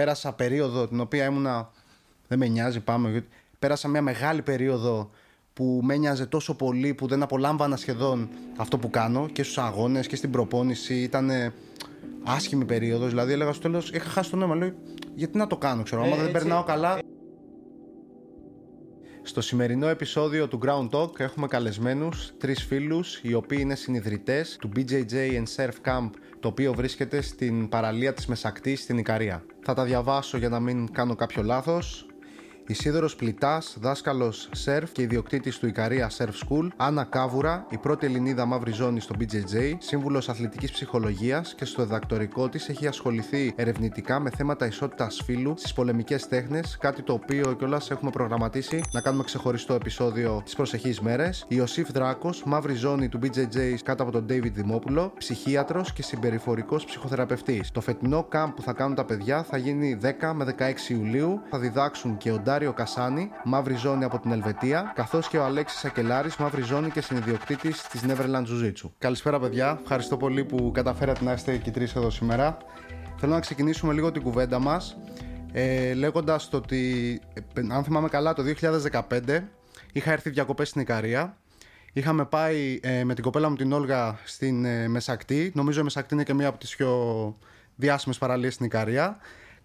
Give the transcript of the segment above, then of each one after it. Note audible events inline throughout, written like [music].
πέρασα περίοδο την οποία ήμουνα. Δεν με νοιάζει, πάμε. Πέρασα μια μεγάλη περίοδο που με νοιάζε τόσο πολύ που δεν απολάμβανα σχεδόν αυτό που κάνω και στους αγώνες και στην προπόνηση. Ήταν άσχημη περίοδος. Δηλαδή, έλεγα στο τέλος, είχα χάσει το νόημα. Λέω, γιατί να το κάνω, ξέρω. Άμα δεν περνάω καλά. Στο σημερινό επεισόδιο του Ground Talk έχουμε καλεσμένους τρεις φίλους οι οποίοι είναι συνειδητές του BJJ and Surf Camp το οποίο βρίσκεται στην παραλία της Μεσακτής στην Ικαρία. Θα τα διαβάσω για να μην κάνω κάποιο λάθος. Ισίδωρος Πλητάς, δάσκαλος σερφ και ιδιοκτήτης του Ικαρία Surf School, Άννα Κάβουρα, η πρώτη Ελληνίδα μαύρη ζώνη στο BJJ, σύμβουλος αθλητικής ψυχολογίας και στο διδακτορικό της έχει ασχοληθεί ερευνητικά με θέματα ισότητας φύλου στις πολεμικές τέχνες, κάτι το οποίο κιόλας έχουμε προγραμματίσει να κάνουμε ξεχωριστό επεισόδιο τις προσεχείς μέρες. Ιωσήφ Δράκος, μαύρη ζώνη του BJJ κάτω από τον David Δημόπουλο, ψυχίατρος και συμπεριφορικός ψυχοθεραπευτής. Το φετινό camp που θα κάνουν τα παιδιά θα γίνει 10 με 16 Ιουλίου. Θα διδάξουν και ο Μάριο Κασάνη, μαύρη ζώνη από την Ελβετία, καθώς και ο Αλέξης Ακελάρης, μαύρη ζώνη και συνειδιοκτήτης της Neverland Jiu-Jitsu. Καλησπέρα, παιδιά. Ευχαριστώ πολύ που καταφέρατε να είστε και τρεις εδώ σήμερα. Θέλω να ξεκινήσουμε λίγο την κουβέντα μας. Ε, λέγοντας το ότι, ε, αν θυμάμαι καλά, το 2015 είχα έρθει διακοπές στην Ικαρία. Είχαμε πάει ε, με την κοπέλα μου την Όλγα στην ε, Μεσακτή. Νομίζω η Μεσακτή είναι και μία από τις πιο διάσημες παραλίες στην Ικαρία.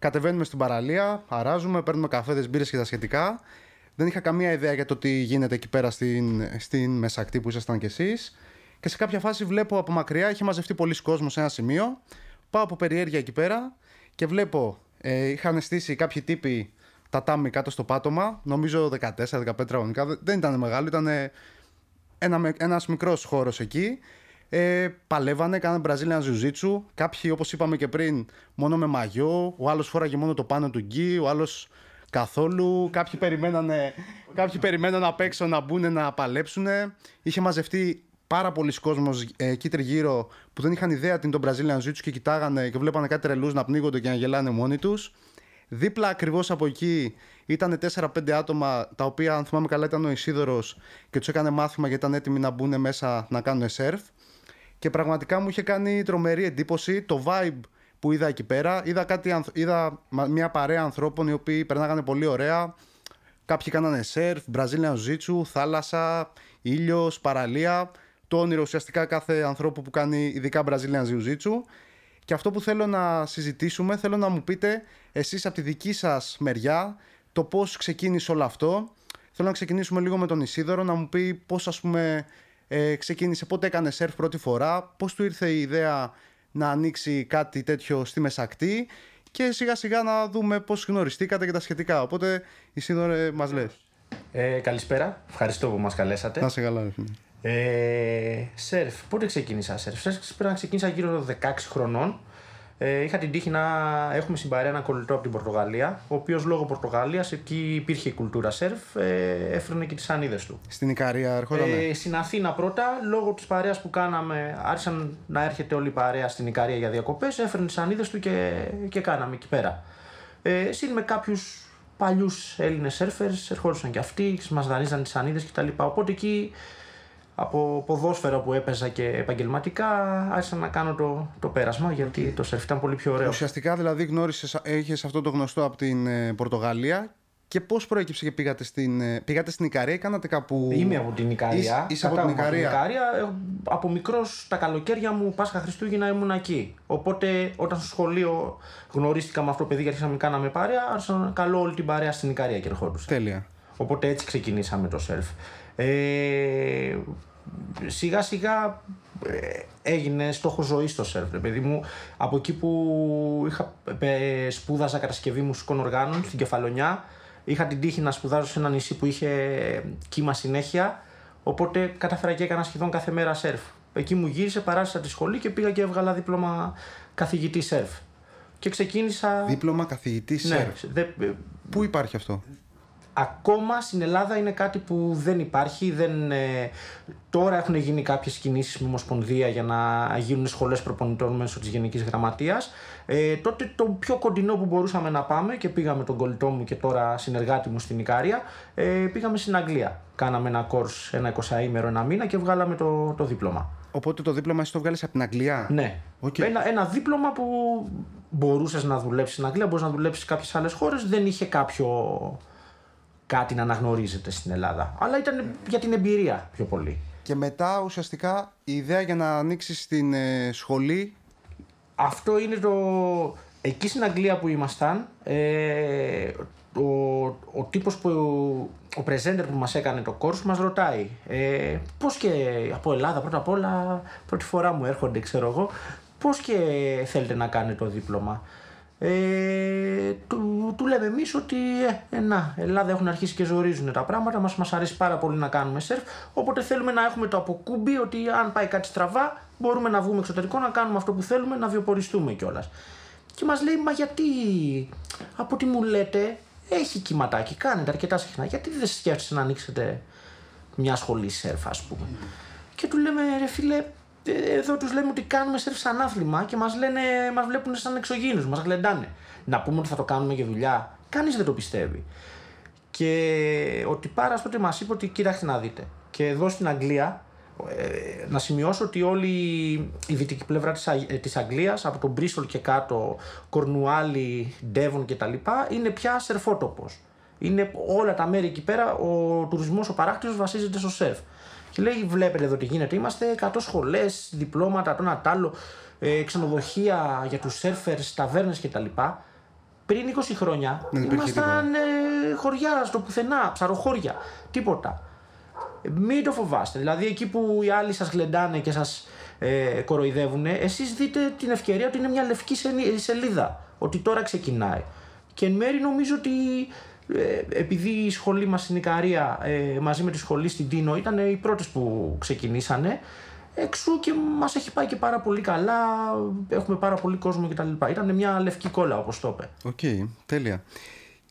Κατεβαίνουμε στην παραλία, αράζουμε, παίρνουμε καφέδες, μπύρες και τα σχετικά. Δεν είχα καμία ιδέα για το τι γίνεται εκεί πέρα στην, στην Μεσακτή που ήσασταν κι εσείς. Και σε κάποια φάση βλέπω από μακριά, είχε μαζευτεί πολλοί κόσμος σε ένα σημείο. Πάω από περιέργεια εκεί πέρα και βλέπω, ε, είχαν στήσει κάποιοι τύποι τα τάμι κάτω στο πάτωμα. Νομίζω 14-15 τετραγωνικά. Δεν ήταν μεγάλο, ήταν ένα, ένας μικρός χώρος εκεί ε, παλεύανε, κάνανε Brazilian Jiu-Jitsu. Κάποιοι, όπως είπαμε και πριν, μόνο με μαγιό. Ο άλλος φόραγε μόνο το πάνω του γκί. Ο άλλος καθόλου. Κάποιοι περιμένανε, κάποιοι περιμένανε απ' έξω να μπουν να παλέψουν. Είχε μαζευτεί πάρα πολλοί κόσμος ε, εκεί τριγύρω που δεν είχαν ιδέα τι είναι το Brazilian Jiu-Jitsu και κοιτάγανε και βλέπανε κάτι τρελούς να πνίγονται και να γελάνε μόνοι τους. Δίπλα ακριβώς από εκεί ήταν 4-5 άτομα τα οποία, αν θυμάμαι καλά, ήταν ο Ισίδωρος και τους έκανε μάθημα γιατί ήταν έτοιμοι να μπουν μέσα να κάνουν σερφ και πραγματικά μου είχε κάνει τρομερή εντύπωση το vibe που είδα εκεί πέρα. Είδα, κάτι, είδα μια παρέα ανθρώπων οι οποίοι περνάγανε πολύ ωραία. Κάποιοι κάνανε σερφ, Brazilian Jiu-Jitsu, θάλασσα, ήλιος, παραλία. Το όνειρο ουσιαστικά κάθε ανθρώπου που κάνει ειδικά Brazilian Jiu-Jitsu. Και αυτό που θέλω να συζητήσουμε, θέλω να μου πείτε εσείς από τη δική σας μεριά το πώς ξεκίνησε όλο αυτό. Θέλω να ξεκινήσουμε λίγο με τον Ισίδωρο, να μου πει πώς ας πούμε ε, ξεκίνησε, πότε έκανε σερφ πρώτη φορά, πώς του ήρθε η ιδέα να ανοίξει κάτι τέτοιο στη Μεσακτή και σιγά σιγά να δούμε πώς γνωριστήκατε και τα σχετικά. Οπότε, Ισίδωρε, μας λες. Ε, καλησπέρα, ευχαριστώ που μας καλέσατε. Να σε καλά. Ε, σερφ, πότε ξεκίνησα σερφ; Σερφ ξεκίνησα γύρω 16 χρονών. Ε, είχα την τύχη να έχουμε συμπαρέα ένα κολλητό από την Πορτογαλία, ο οποίος λόγω Πορτογαλίας εκεί υπήρχε η κουλτούρα σερφ, ε, έφερνε και τις ανίδε του. Στην Ικαρία ερχόταν. Ε, στην Αθήνα πρώτα, λόγω της παρέας που κάναμε, άρχισαν να έρχεται όλη η παρέα στην Ικαρία για διακοπές, έφερνε τις ανίδε του και, και κάναμε εκεί πέρα. Ε, συν με κάποιους παλιούς Έλληνες σερφερς, ερχόντουσαν και αυτοί, μας δανείζαν τις ανίδε κτλ. Οπότε εκεί από ποδόσφαιρο που έπαιζα και επαγγελματικά άρχισα να κάνω το, το πέρασμα γιατί το σερφ ήταν πολύ πιο ωραίο. Ουσιαστικά δηλαδή γνώρισες, έχεις αυτό το γνωστό από την ε, Πορτογαλία και πώς προέκυψε και πήγατε στην, ε, πήγατε στην Ικαρία ή κάνατε κάπου. Είμαι από την Ικαρία. Είσαι, από την Ικαρία. Ε, από μικρός τα καλοκαίρια μου, Πάσχα Χριστούγεννα ήμουν εκεί. Οπότε όταν στο σχολείο γνωρίστηκα με αυτό το παιδί και αρχίσαμε να κάναμε παρέα, άρχισα να καλώ όλη την παρέα στην Ικαρία και ερχόντουσα. Τέλεια. Οπότε έτσι ξεκινήσαμε το σερφ. Ε, σιγά σιγά ε, έγινε στόχο ζωής το σερφ. Παιδί μου, από εκεί που είχα, ε, σπούδαζα κατασκευή μουσικών οργάνων στην Κεφαλονιά, είχα την τύχη να σπουδάζω σε ένα νησί που είχε κύμα συνέχεια. Οπότε κατάφερα και έκανα σχεδόν κάθε μέρα σερφ. Εκεί μου γύρισε, παράτησα τη σχολή και πήγα και έβγαλα δίπλωμα καθηγητή σερφ. Και ξεκίνησα. Δίπλωμα καθηγητή ναι, σερφ. Πού υπάρχει αυτό, ακόμα στην Ελλάδα είναι κάτι που δεν υπάρχει. Δεν, ε, τώρα έχουν γίνει κάποιες κινήσεις με Ομοσπονδία για να γίνουν σχολές προπονητών μέσω της Γενικής Γραμματείας. Ε, τότε το πιο κοντινό που μπορούσαμε να πάμε και πήγαμε με τον κολλητό μου και τώρα συνεργάτη μου στην Ικάρια, ε, πήγαμε στην Αγγλία. Κάναμε ένα course, ένα 20ήμερο, ένα μήνα και βγάλαμε το, το δίπλωμα. Οπότε το δίπλωμα εσύ το 'χεις βγάλει από την Αγγλία; Ναι. Οκ. Ένα, ένα δίπλωμα που μπορούσες να δουλέψεις στην Αγγλία, μπορεί να δουλέψεις σε κάποιες άλλες χώρες. Δεν είχε κάποιο κάτι να αναγνωρίζεται στην Ελλάδα. Αλλά ήταν για την εμπειρία πιο πολύ. Και μετά ουσιαστικά η ιδέα για να ανοίξεις την ε, σχολή. Αυτό είναι το. Εκεί στην Αγγλία που ήμασταν, ε, ο, ο τύπος που, ο presenter που μας έκανε το course μας ρωτάει ε, πώς και από Ελλάδα πρώτα απ' όλα, πρώτη φορά μου έρχονται ξέρω εγώ, πώς και θέλετε να κάνετε το δίπλωμα; Ε, του, του λέμε εμείς ότι ε, ε, να, Ελλάδα έχουν αρχίσει και ζορίζουν τα πράγματα. Μας, μας αρέσει πάρα πολύ να κάνουμε σερφ. Οπότε θέλουμε να έχουμε το αποκούμπι ότι αν πάει κάτι στραβά, μπορούμε να βγούμε εξωτερικό, να κάνουμε αυτό που θέλουμε, να βιοποριστούμε κιόλας. Και μας λέει, μα γιατί από ό,τι μου λέτε, έχει κυματάκι, κάνετε αρκετά συχνά. Γιατί δεν σκέφτεστε να ανοίξετε μια σχολή σερφ, ας πούμε. Και του λέμε, ρε φίλε, ε, εδώ τους λέμε ότι κάνουμε σερφ σαν άθλημα και μας λένε, μας βλέπουν σαν εξωγήινους, μας γλεντάνε. Να πούμε ότι θα το κάνουμε για δουλειά. Κανείς δεν το πιστεύει. Και ο τυπάρα τότε μας είπε ότι κοιτάξτε να δείτε. Και εδώ στην Αγγλία, ε, να σημειώσω ότι όλη η δυτική πλευρά της, Α- ε, της Αγγλίας, από τον Μπρίστολ και κάτω, Κορνουάλι, Ντέβον κτλ. είναι πια σερφότοπος. Είναι όλα τα μέρη εκεί πέρα, ο τουρισμός, ο παράκτης βασίζεται στο σερφ. Και λέει, βλέπετε εδώ τι γίνεται, είμαστε 100 σχολές, διπλώματα, το ένα τ' άλλο, ε, ξενοδοχεία για τους σερφερς, ταβέρνες κτλ. Πριν 20 χρόνια Δεν υπήρχε ήμασταν ε, χωριά στο πουθενά, ψαροχώρια, τίποτα. Μην το φοβάστε. Δηλαδή εκεί που οι άλλοι σας γλεντάνε και σας ε, κοροϊδεύουν, εσείς δείτε την ευκαιρία ότι είναι μια λευκή σελί- σελίδα. Ότι τώρα ξεκινάει. Και εν μέρει νομίζω ότι ε, επειδή η σχολή μας στην Ικαρία ε, μαζί με τη σχολή στην Τίνο ήταν οι πρώτες που ξεκινήσανε, εξού και μας έχει πάει και πάρα πολύ καλά, έχουμε πάρα πολύ κόσμο κτλ. Ήταν μια λευκή κόλλα όπως το είπε. Οκ, τέλεια.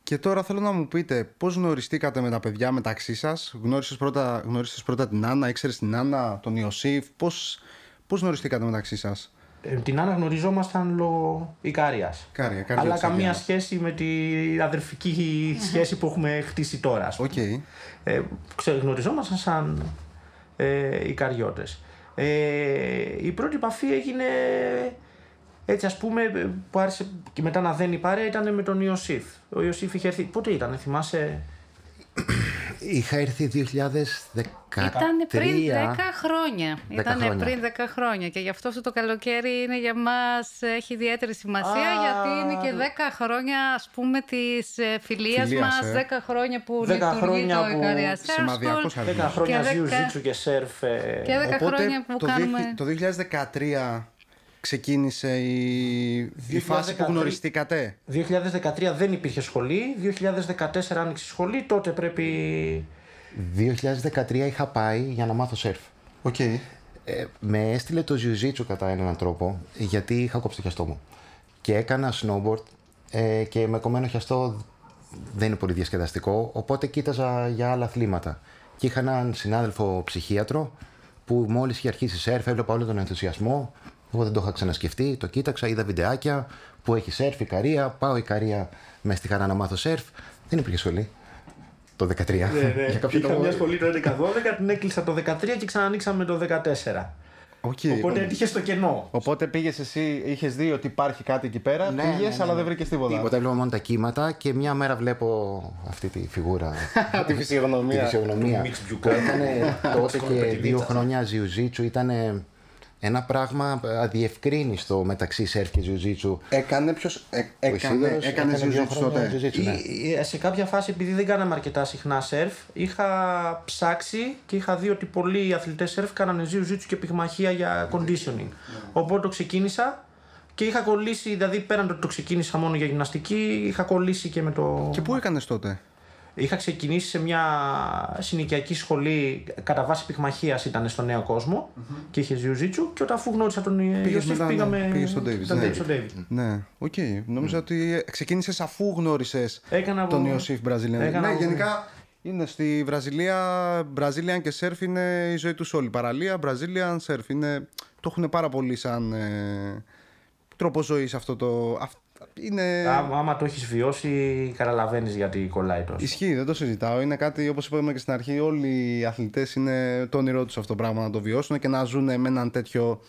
Και τώρα θέλω να μου πείτε πώς γνωριστήκατε με τα παιδιά μεταξύ σας; Γνώρισες πρώτα, γνώρισες πρώτα την Άννα, ήξερες την Άννα, τον Ιωσήφ. Πώς πώς γνωριστήκατε μεταξύ σας; Ε, την Άννα γνωριζόμασταν λόγω Ικαρίας. Κάρια, κάρια Αλλά της καμία Αγγέλας. σχέση με την αδερφική σχέση που έχουμε χτίσει τώρα. ας πούμε. Οκ. Ε, ξε- γνωριζόμασταν σαν ε, Ικαριώτες. Ε, η πρώτη επαφή έγινε έτσι ας πούμε που άρχισε και μετά να δένει παρέα ήταν με τον Ιωσήφ. Ο Ιωσήφ είχε έρθει, πότε ήταν, θυμάσαι, Είχα έρθει 2013. Ήταν πριν 10 χρόνια. 10 Ήταν χρόνια. πριν 10 χρόνια και γι' αυτό αυτό το καλοκαίρι είναι για μας, έχει ιδιαίτερη σημασία Α. γιατί είναι και 10 χρόνια ας πούμε της ε, φιλίας, Φιλίας, μας, ε. 10 χρόνια που 10 λειτουργεί χρόνια το που- Ικαρία Surf Σημαδιακός School 10 αριθμός. χρόνια Και δέκα- ζίου ζίτσου και σερφ. ε, και 10 Οπότε χρόνια που το, κάνουμε... 2000 το 2013 ξεκίνησε η, η φάση που 2013. γνωριστήκατε; 2013 δεν υπήρχε σχολή, 2014 άνοιξε σχολή, τότε πρέπει... 2013 είχα πάει για να μάθω σερφ. Οκ. Ε, με έστειλε το jiu-jitsu κατά έναν τρόπο, γιατί είχα κόψει το χιαστό μου. Και έκανα snowboard ε, και με κομμένο χιαστό δεν είναι πολύ διασκεδαστικό, οπότε κοίταζα για άλλα αθλήματα. Και είχα έναν συνάδελφο ψυχίατρο που μόλις είχε αρχίσει σερφ, έβλεπα όλο τον ενθουσιασμό. Εγώ δεν το είχα ξανασκεφτεί, το κοίταξα, είδα βιντεάκια που έχει σερφ, Ικαρία. Πάω Ικαρία μες στη χαρά να μάθω σερφ. Δεν υπήρχε σχολή. Το 13. [laughs] Για κάποιο Είχα λόγο- μια σχολή το 11-12, την έκλεισα το 13 και ξανανοίξαμε το 14. Οκ. Οπότε έτυχε στο κενό. Οπότε πήγες εσύ, είχες δει ότι υπάρχει κάτι εκεί πέρα, Ναι, πήγες, ναι, ναι, αλλά ναι. δεν βρήκες τίποτα. Τίποτα, έβλεπα μόνο τα κύματα και μια μέρα βλέπω αυτή τη φιγούρα. Τη [laughs] τη φυσιογνωμία. φυσιογνωμία. Του Μίξ που Μπιουκάνα. έκανε τότε και Σκορπετινίτσας. δύο χρόνια ζιουζίτσου. Ήταν ένα πράγμα αδιευκρίνιστο μεταξύ σερφ και ζιουζίτσου. Έκανε ποιος, ε, Ο έκανε, Ισίδωρος έκανε δύο jiu-jitsu χρόνια τότε. jiu-jitsu, ναι. Ή- ε, Σε κάποια φάση, επειδή δεν κάναμε αρκετά συχνά σερφ, είχα ψάξει και είχα δει ότι πολλοί αθλητές σερφ κάνανε ζύου και πυγμαχία για conditioning. Οπότε το ξεκίνησα και είχα κολλήσει, δηλαδή πέραν το ότι το ξεκίνησα μόνο για γυμναστική, είχα κολλήσει και με το. Και πού έκανες τότε; Είχα ξεκινήσει σε μια συνοικιακή σχολή κατά βάση πυγμαχίας ήταν στο Νέο Κόσμο και είχε jiu-jitsu και όταν αφού γνώρισα τον Ιωσήφ μετά, ναι, πήγαμε πήγες στον Davis, στον ναι. Davis, στον Davis. Ναι, οκ. Νόμιζα ότι ξεκίνησες αφού γνώρισες Έκανα από- τον Ιωσήφ Brazilian. Έκανα Ναι, από- γενικά είναι στη Βραζιλία. Brazilian και surf είναι η ζωή τους όλη. Παραλία, Brazilian surf. Είναι, το έχουν πάρα πολύ σαν ε, τρόπο ζωής αυτό το. αυ- είναι. Άμα, άμα το έχεις βιώσει, καταλαβαίνεις γιατί κολλάει τόσο. Ισχύει, δεν το συζητάω. Είναι κάτι όπως είπαμε και στην αρχή. Όλοι οι αθλητές είναι το όνειρό τους αυτό το πράγμα να το βιώσουν και να ζουν με έναν τέτοιο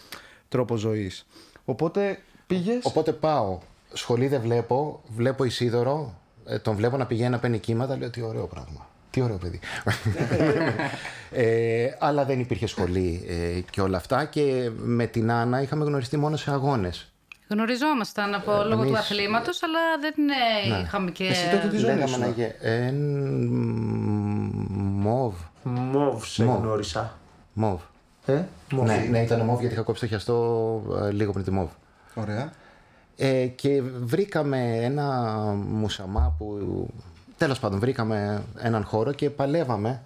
τρόπο ζωής. Οπότε πήγες; Οπότε πάω. Σχολή δεν βλέπω. Βλέπω Ισίδωρο. ε, τον βλέπω να πηγαίνει να παίρνει κύματα. Λέω τι ωραίο πράγμα. Τι ωραίο παιδί. [laughs] ε, αλλά δεν υπήρχε σχολή ε, και όλα αυτά. Και με την Άννα είχαμε γνωριστεί μόνο σε αγώνες. Γνωριζόμασταν από λόγω του εμείς- αθλήματος, αλλά δεν ε, είχαμε και... Εσύ τότε τι ζωή Λέγαμε ήσουν. να γε... Ε, μοβ. Μοβ σε Μοβ. γνώρισα. Μοβ. Ε, μοβ. Ναι, ναι, ήταν μοβ γιατί είχα κόψει το χιαστό ε, λίγο πριν τη μοβ. Ωραία. Ε, και βρήκαμε ένα μουσαμά που τέλος πάντων βρήκαμε έναν χώρο και παλεύαμε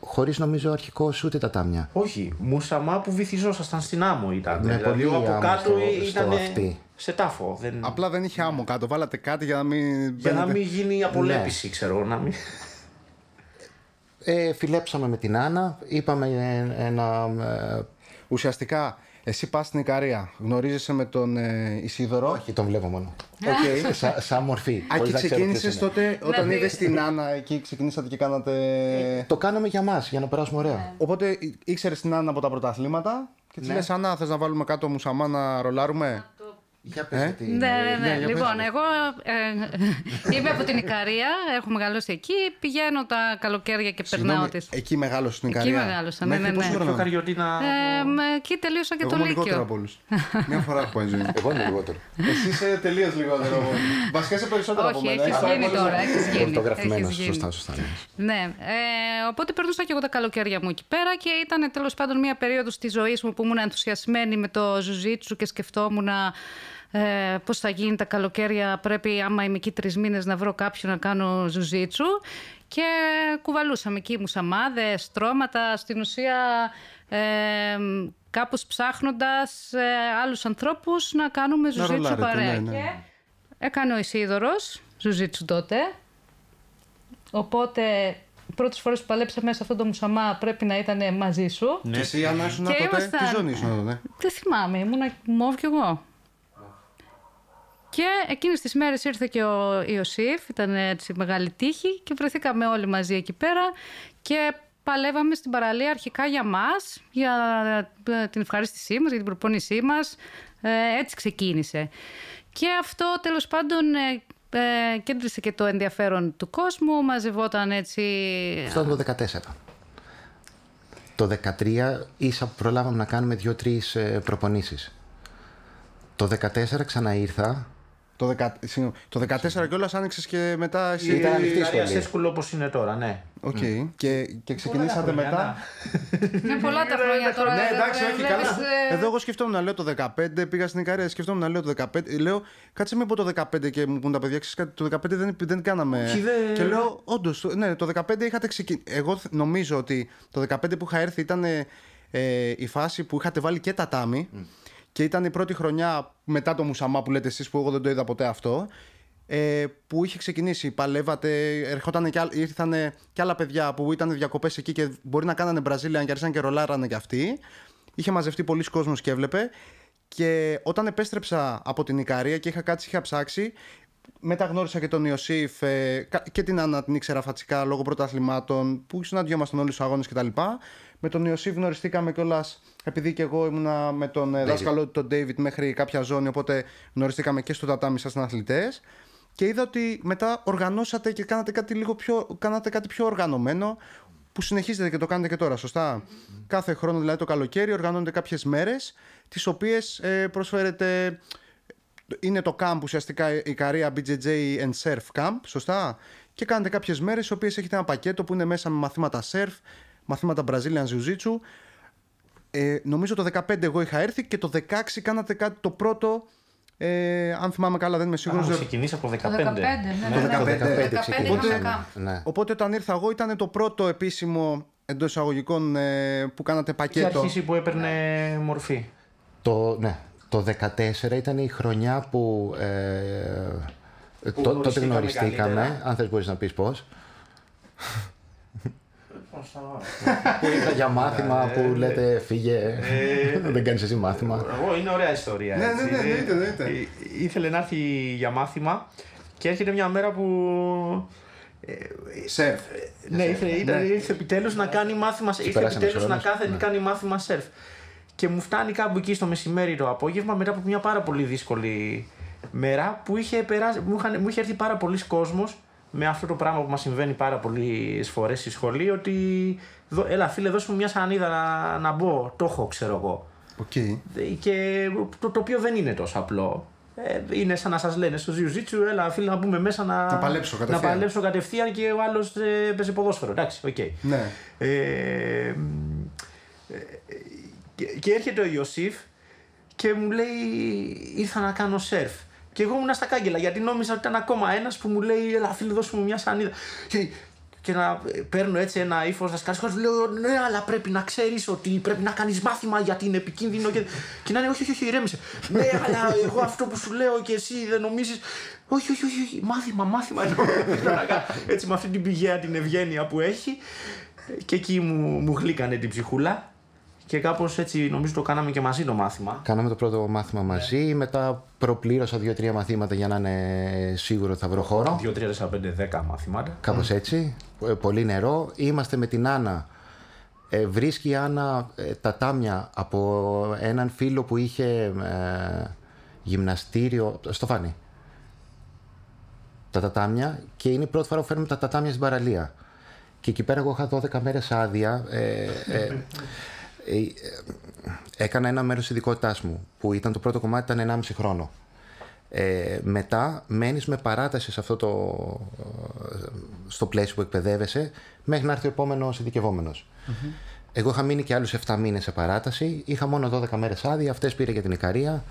χωρίς νομίζω αρχικός ούτε τα τάμια. Όχι, μουσαμά που βυθιζόσασταν στην άμμο ήταν. Με δηλαδή πολύ από άμμο κάτω στο- ήταν στο αυτί. σε τάφο. Δεν... Απλά δεν είχε άμμο κάτω. Βάλατε κάτι για να μην. Για να μπαίνετε- μην γίνει απολέπιση, Ναι. ξέρω. Να μην... Ε, φιλέψαμε με την Άννα, είπαμε ε, ένα... ε, Ουσιαστικά, εσύ πας στην Ικαρία, γνωρίζεσαι με τον ε, Ισίδωρο; όχι, τον βλέπω μόνο. Οκ. Σα, σαν μορφή. Α, χωρίς και να ξέρω ποιος ξεκίνησε είναι. τότε όταν Δηλαδή- είδες την Άννα εκεί, ξεκινήσατε και κάνατε. Το κάναμε για μας, για να περάσουμε ωραία. Οπότε ήξερες την Άννα από τα πρωταθλήματα και της Ναι. λες: Άννα, θες να βάλουμε κάτω μουσαμά να ρολάρουμε. Για πες Ε; γιατί- Ναι, ναι, ναι. Ναι, για λοιπόν, πες. εγώ ε, [laughs] είμαι από την Ικαρία, έχω μεγαλώσει εκεί, πηγαίνω τα καλοκαίρια και περνάω Συγγνώμη, τις... εκεί μεγάλωσε στην Εκεί Ικαρία. μεγάλωσα, ναι, Μέχρι ναι, πόσο ναι. χρόνο; Πιο καριωτήνα. Ε, με- εκεί τελείωσα και Εγώ το είμαι λιγότερο Λύκειο. από όλους. [laughs] Μια φορά έχω πάει ζωή. μου. Εγώ είμαι λιγότερο. Εσύ είσαι τελείως λιγότερο από όλους. Βασικά είσαι περισσότερο από Όχι, μένα. έχεις Έχεις πάει γίνει πολλές τώρα, φορές. έχεις γίνει. Ορθογραφημένος, έχεις γίνει. σωστά, σωστά. ναι. Ναι, ε, οπότε περνούσα και εγώ τα καλοκαίρια μου εκεί πέρα και ήταν τέλος πάντων μια περίοδος της ζωής μου που ήμουν ενθουσιασμένη με το ζουζίτσου και σκεφτόμουν ε, πώς θα γίνει τα καλοκαίρια πρέπει άμα είμαι εκεί τρεις μήνες να βρω κάποιον να κάνω ζουζίτσου και κουβαλούσαμε εκεί μουσαμάδες, στρώματα, στην ουσία ε, κάπως ψάχνοντας ε, άλλους ανθρώπους να κάνουμε ζουζίτσου ρολάρετε, παρέα. ναι, ναι. Και έκανε ο Ισίδωρος ζουζίτσου τότε Οπότε, οι πρώτες φορές που παλέψαμε σε αυτό το μουσαμά πρέπει να ήταν μαζί σου. Και εσύ, Άννα, ήσουν Και τότε. ήμασταν- Τι ζώνη ήσουν τότε; Δεν θυμάμαι, ήμουνα μόβ κι εγώ. Και εκείνες τις μέρες ήρθε και ο Ιωσήφ, ήταν έτσι μεγάλη τύχη και βρεθήκαμε όλοι μαζί εκεί πέρα και παλεύαμε στην παραλία αρχικά για μας, για ε, την ευχαρίστησή μας, για την προπόνησή μας. Ε, έτσι ξεκίνησε. Και αυτό τέλος πάντων ε, ε, κέντρισε και το ενδιαφέρον του κόσμου, μαζευόταν έτσι... Αυτό ήταν το 14. Το 13 ίσα που προλάβαμε να κάνουμε δύο-τρεις ε, προπονήσεις. Το 14 ξαναήρθα. Το, δεκα... συγγνώμη, το 14 κιόλας άνοιξες και μετά εσύ. Ήταν ανοιχτή Η σχολή. Αρία School όπως είναι τώρα, ναι. Οκ. Και, και ξεκινήσατε χρόνια, μετά. Είναι πολλά τα χρόνια τώρα. ναι, ε, εντάξει, ε, όχι βλέπεις, καλά. ε, Εδώ εγώ σκεφτόμουν να λέω το 15, πήγα στην Ικαρία, σκεφτόμουν να λέω το 15. Λέω, κάτσε με πω το 15 και μου πούν τα παιδιά, ξέρεις κάτι, το 15 δεν, δεν κάναμε. Όχι, δεν- Και λέω, όντως, ναι, το 15 είχατε ξεκινήσει. Εγώ θ- νομίζω ότι το 15 που είχα έρθει ήταν ε, ε, η φάση που είχατε βάλει και τα τάμι. Και ήταν η πρώτη χρονιά μετά το Μουσαμά που λέτε εσείς που εγώ δεν το είδα ποτέ αυτό. Ε, που είχε ξεκινήσει, παλεύατε, ερχόταν και, άλλ- ήρθαν και άλλα παιδιά που ήταν διακοπές εκεί και μπορεί να κάνανε Brazilian και άρχισαν και ρολάρανε κι αυτοί. Είχε μαζευτεί πολλοί κόσμος και έβλεπε. Και όταν επέστρεψα από την Ικαρία και είχα κάτσει, είχα ψάξει, μετά γνώρισα και τον Ιωσήφ ε, κα- και την Άννα την ήξερα φατσικά λόγω πρωταθλημάτων που συναντιόμασταν όλους τους αγώνες κτλ. Με τον Ιωσήφ γνωριστήκαμε κιόλας επειδή και εγώ ήμουνα με τον ε, δάσκαλό του τον David μέχρι κάποια ζώνη. Οπότε γνωριστήκαμε και στο τατάμι σαν αθλητές. Και είδα ότι μετά οργανώσατε και κάνατε κάτι, λίγο πιο, κάνατε κάτι πιο οργανωμένο που συνεχίζετε και το κάνετε και τώρα, σωστά; Κάθε χρόνο, δηλαδή το καλοκαίρι, οργανώνετε κάποιες μέρες, τις οποίες ε, προσφέρετε είναι το camp ουσιαστικά η Καρία BJJ and Surf Camp, σωστά; Και κάνετε κάποιες μέρες, οι οποίες έχετε ένα πακέτο που είναι μέσα με μαθήματα surf, μαθήματα Brazilian Jiu-Jitsu. Ε, νομίζω το 15 εγώ είχα έρθει και το 16 κάνατε κάτι το πρώτο. Ε, αν θυμάμαι καλά, δεν είμαι σίγουρος. Έχουμε ξεκινήσει από 15. Το 15, ναι, Το ναι, 15. ναι. Το 15 15 ξεκινήσαμε. είχαμε camp. Ναι. Οπότε όταν ήρθα εγώ ήταν το πρώτο επίσημο εντός εισαγωγικών ε, που κάνατε Και πακέτο. αρχίσει που έπαιρνε μορφή. Το, ναι, το 14 ήταν η χρονιά που, ε, το- τότε γνωριστήκαμε γνωριστήκαμε. καλύτερα. Αν θες μπορείς να πεις πώς. Που ήρθα για μάθημα που λέτε φύγε, δεν κάνεις εσύ μάθημα. Εγώ είναι ωραία ιστορία. Ναι, έτσι. ναι, ναι, εννοείται, εννοείται. Εί- Ήθελε να έρθει για μάθημα και έρχεται μια μέρα που. Σερφ. Ναι, ήρθε, ήταν, ήρθε επιτέλους να κάνει μάθημα. Ήρθε περάσανε επιτέλους να χρόνος. κάθεται να κάνει μάθημα σερφ. Και μου φτάνει κάπου εκεί στο μεσημέρι το απόγευμα μετά από μια πάρα πολύ δύσκολη μέρα που είχε περάσει, μου, είχαν, μου είχε έρθει πάρα πολλοί κόσμος με αυτό το πράγμα που μας συμβαίνει πάρα πολλές φορές στη σχολή. Ότι δω- έλα, φίλε, δώσ' μου μια σανίδα να, να μπω. Το έχω, ξέρω εγώ. Οκ. Και το, το οποίο δεν είναι τόσο απλό. Ε, είναι σαν να σας λένε στο Jiu-Jitsu, έλα φίλε να μπούμε μέσα να, Να παλέψω κατευθείαν. να παλέψω κατευθείαν και ο άλλος ε, παίζει ποδόσφαιρο. Εντάξει, οκ. Ναι. Ε, μ, ε, και, και έρχεται ο Ιωσήφ και μου λέει ήρθα να κάνω σερφ. Και εγώ ήμουν στα κάγκελα γιατί νόμιζα ότι ήταν ακόμα ένας που μου λέει Ελά, φίλε, δώσ' μου μια σανίδα. Και, και να ε, παίρνω έτσι ένα ύφος δασκαλικός, λέω Ναι, αλλά πρέπει να ξέρεις ότι πρέπει να κάνεις μάθημα γιατί είναι επικίνδυνο. Και, και να είναι Όχι, όχι, όχι, ηρέμησε. ναι, αλλά εγώ αυτό που σου λέω και εσύ δεν νομίζεις. Όχι, όχι, όχι, όχι, μάθημα, μάθημα. εννοώ. έτσι με αυτή την πηγαία την ευγένεια που έχει. Και εκεί μου, μου γλύκανε την ψυχούλα. Και κάπως έτσι νομίζω το κάναμε και μαζί το μάθημα. Κάναμε το πρώτο μάθημα μαζί, μετά προπλήρωσα δύο-τρία μαθήματα για να είναι σίγουρο ότι θα βρω χώρο. 2, 3, 4, 5, 10 μαθήματα. Κάπως έτσι. Ε, Πολύ νερό. Είμαστε με την Άννα. Ε, βρίσκει η Άννα ε, τα τάμια από έναν φίλο που είχε ε, γυμναστήριο στο Φάνη. Τα τατάμια και είναι η πρώτη φορά που φέρνουμε τα τατάμια στην παραλία. Και εκεί πέρα εγώ είχα 12 μέρες άδεια. Ε, ε, ε, ε, έκανα ένα μέρος ειδικότητάς μου που ήταν το πρώτο κομμάτι ήταν 1,5 χρόνο. Ε, μετά μένεις με παράταση σε αυτό το, ε, στο πλαίσιο που εκπαιδεύεσαι μέχρι να έρθει ο επόμενος Εγώ είχα μείνει και άλλους 7 μήνες σε παράταση. Είχα μόνο 12 μέρες άδεια. Αυτές πήρε για την Ικαρία.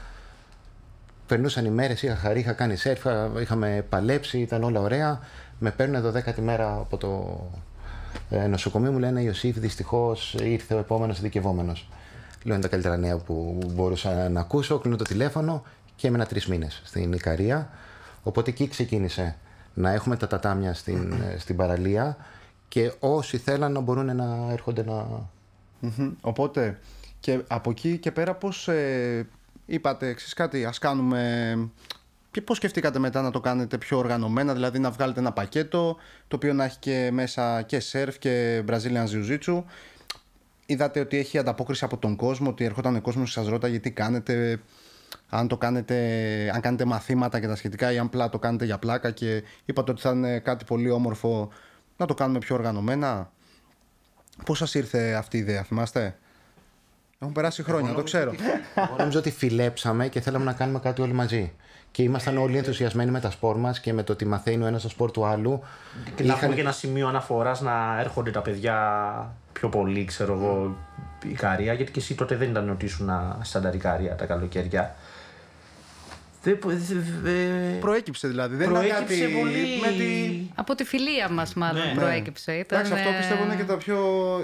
Περνούσαν οι μέρες, είχα χαρεί, είχα κάνει σερφ, είχα- είχαμε παλέψει, ήταν όλα ωραία. Με παίρνουν εδώ 10η μέρα από το ε, νοσοκομείο μου λένε Ιωσήφ, δυστυχώς ήρθε ο επόμενος ειδικευόμενος. Λέω είναι τα καλύτερα νέα που μπορούσα να ακούσω. Κλείνω το τηλέφωνο και έμενα τρεις μήνες στην Ικαρία. Οπότε εκεί ξεκίνησε να έχουμε τα τατάμια στην, ε, [clears throat] στην παραλία και όσοι θέλαν να μπορούν να έρχονται να. Μμμ. Οπότε και από εκεί και πέρα πώς ε, είπατε εξής κάτι ας κάνουμε και πώς σκεφτήκατε μετά να το κάνετε πιο οργανωμένα δηλαδή να βγάλετε ένα πακέτο το οποίο να έχει και μέσα και σερφ και Brazilian Jiu-Jitsu είδατε ότι έχει ανταπόκριση από τον κόσμο ότι ερχόταν ο κόσμος και σας ρώταγε τι κάνετε αν το κάνετε, αν κάνετε μαθήματα και τα σχετικά ή αν απλά το κάνετε για πλάκα και είπατε ότι θα είναι κάτι πολύ όμορφο να το κάνουμε πιο οργανωμένα Πώς σας ήρθε αυτή η ιδέα, θυμάστε; Έχουν περάσει χρόνια, το ξέρω. Εγώ νομίζω ότι φιλέψαμε και θέλαμε να κάνουμε κάτι όλοι μαζί. Και ήμασταν όλοι ενθουσιασμένοι με τα σπορ μας και με το ότι μαθαίνει ο ένας το σπορ του άλλου. Και να έχουμε και ένα σημείο αναφοράς να έρχονται τα παιδιά πιο πολύ, ξέρω εγώ, Ικαρία. Γιατί και εσύ τότε δεν ήταν ότι ήσουν στανταρ Ικαρία τα καλοκαίρια. Δεν, δε- ε, Προέκυψε δηλαδή. Δεν ήταν προέκυψε κάτι πολύ. με τη... Από τη φιλία μας μάλλον προέκυψε. Ήταν, Εντάξει, αυτό ε, πιστεύω είναι και τα πιο.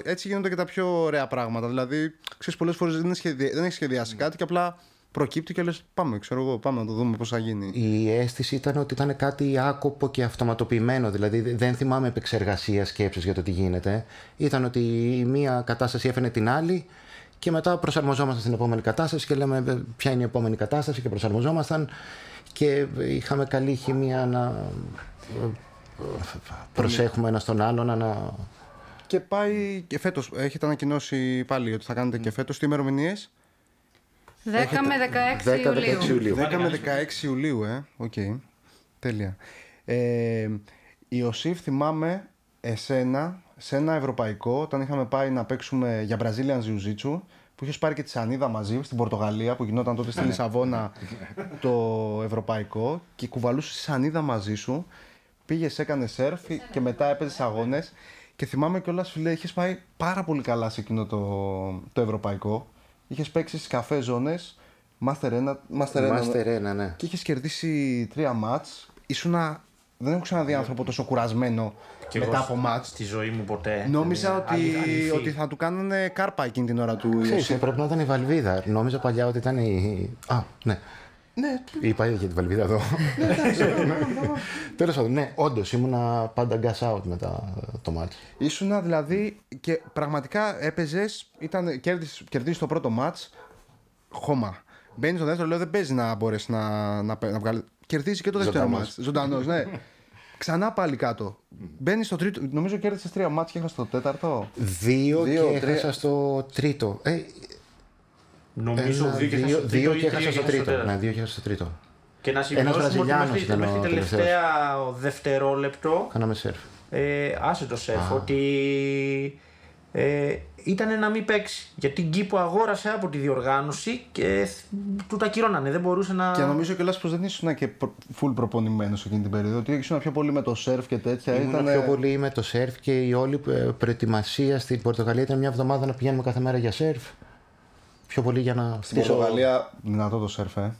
Έτσι γίνονται και τα πιο ωραία πράγματα. Δηλαδή, ξέρεις, πολλές φορές δεν, είναι σχεδι... δεν έχει σχεδιάσει κάτι και απλά προκύπτει και λες: Πάμε, ξέρω εγώ, πάμε να το δούμε πώς θα γίνει. Η αίσθηση ήταν ότι ήταν κάτι άκοπο και αυτοματοποιημένο. Δηλαδή δεν θυμάμαι επεξεργασίας σκέψης για το τι γίνεται. Ήταν ότι η μία κατάσταση έφερε την άλλη και μετά προσαρμοζόμασταν στην επόμενη κατάσταση και λέμε «Ε, ποια είναι η επόμενη κατάσταση και προσαρμοζόμασταν και είχαμε καλή χημεία να ε, προσέχουμε ένα τον άλλον να... Και πάει και φέτος. Έχετε ανακοινώσει πάλι ότι θα κάνετε και φέτος. Τις ημερομηνίες; 10 με 16 Ιουλίου. Ιουλίου. 10 με 16 Ιουλίου, ε. Οκ. Τέλεια. Ε, Ιωσήφ, θυμάμαι εσένα σε ένα ευρωπαϊκό, όταν είχαμε πάει να παίξουμε για Brazilian Jiu-Jitsu, που είχες πάρει και τη σανίδα μαζί στην Πορτογαλία, που γινόταν τότε στη Λισαβόνα το ευρωπαϊκό, και κουβαλούσες τη σανίδα μαζί σου. Πήγες, έκανες σερφ και μετά έπαιζες αγώνες. Και θυμάμαι κιόλας, φίλε, είχες πάει πάρα πολύ καλά σε εκείνο το, το ευρωπαϊκό. Είχες παίξει στις καφέ ζώνες, Master 1, Master 1, Master 1, ναι. και είχες κερδίσει τρία μάτς. Ήσουνα... Δεν έχω ξαναδεί άνθρωπο τόσο κουρασμένο Και μετά εγώ από μάτς. Στη ζωή μου ποτέ. Νόμιζα Ε, ότι, αλη- αληθή. ότι θα του κάνανε κάρπα εκείνη την ώρα του Ξέρεις, Ιωσήφ. πρέπει να ήταν η Βαλβίδα. Νόμιζα παλιά ότι ήταν η... Α, ναι. Ναι. Είπα για την βαλβίδα εδώ. Τέλος πάντων, ναι, όντως ήμουνα πάντα gas out μετά το μάτς. Ήσουνα δηλαδή και πραγματικά έπαιζες, κερδίζεις το πρώτο μάτς, χώμα. Μπαίνεις στο δεύτερο, λέω δεν παίζει να μπορέσει να, να, να βγάλεις. Κερδίζει και το δεύτερο μάτς. Ζωντανός, ναι. Ξανά πάλι κάτω. Μπαίνεις στο τρίτο. Νομίζω κέρδισες τρία μάτια και έχασες στο τέταρτο. Δύο, δύο και έχασα στο τρίτο. Ε, Νομίζω ένα, δύο, δύο, δύο και έχασα στο τρίτο. τέταρτο. Ναι, δύο και έχασα στο τρίτο. Και να Ένας σημειώσουμε ότι Βραζιλιάνος μέχρι, ήταν ο μέχρι τελευταία δευτερόλεπτο Κάναμε σερφ. ε, άσε το σεφ ότι ε, ήταν να μην παίξει. Γιατί γκί που αγόρασε από τη διοργάνωση και θ- του τα κυρώνανε. Δεν μπορούσε να. Και νομίζω κιόλας πως δεν ήσουν και προ- full προπονημένος εκείνη την περίοδο. Ότι ήσουν πιο πολύ με το σερφ και τέτοια. Ήμουν Ήταν... πιο πολύ με το σερφ και η όλη ε, προετοιμασία στην Πορτογαλία ήταν μια εβδομάδα να πηγαίνουμε κάθε μέρα για σερφ. Πιο πολύ για να Στην στήσω- Πορτογαλία δυνατό το σερφ, ε.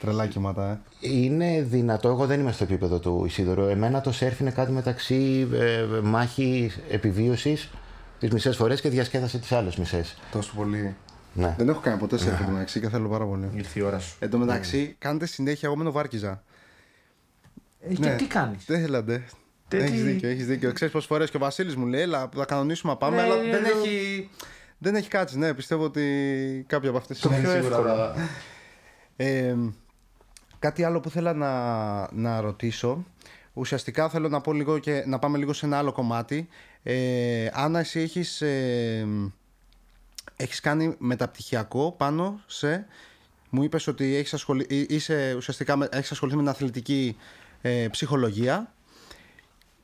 Τρελά κύματα, ε. Είναι δυνατό, εγώ δεν είμαι στο επίπεδο του Ισίδωρου. Εμένα το σερφ είναι κάτι μεταξύ ε, μάχη επιβίωσης τις μισές φορές και διασκέδαση τις άλλες μισές. Τόσο πολύ. Ναι. Δεν έχω κάνει ποτέ σερφ εν τω μεταξύ και θέλω πάρα πολύ. Ήρθε η ώρα σου. Εν τω μεταξύ, κάντε συνέχεια. Εγώ μένω βάρκιζα. Ε, και τι κάνεις; Δεν θέλατε. Τι- Έχεις τι- δίκιο, έχεις δίκιο. Ξέρεις πόσες φορές και ο Βασίλης μου λέει, Έλα, θα κανονίσουμε να πάμε, Ναι, αλλά ναι, δεν ναι. έχει. Δεν έχει κάτσει, ναι. Πιστεύω ότι κάποια από αυτές Το πιο εύκολο. Ε, κάτι άλλο που θέλω να, να ρωτήσω. Ουσιαστικά θέλω να, πω λίγο και, να πάμε λίγο σε ένα άλλο κομμάτι. Ε, Άννα, εσύ έχεις, ε, έχεις κάνει μεταπτυχιακό πάνω σε... Μου είπες ότι έχεις, ασχολη, εί- είσαι, ουσιαστικά με, έχεις ασχοληθεί με την αθλητική ε, ψυχολογία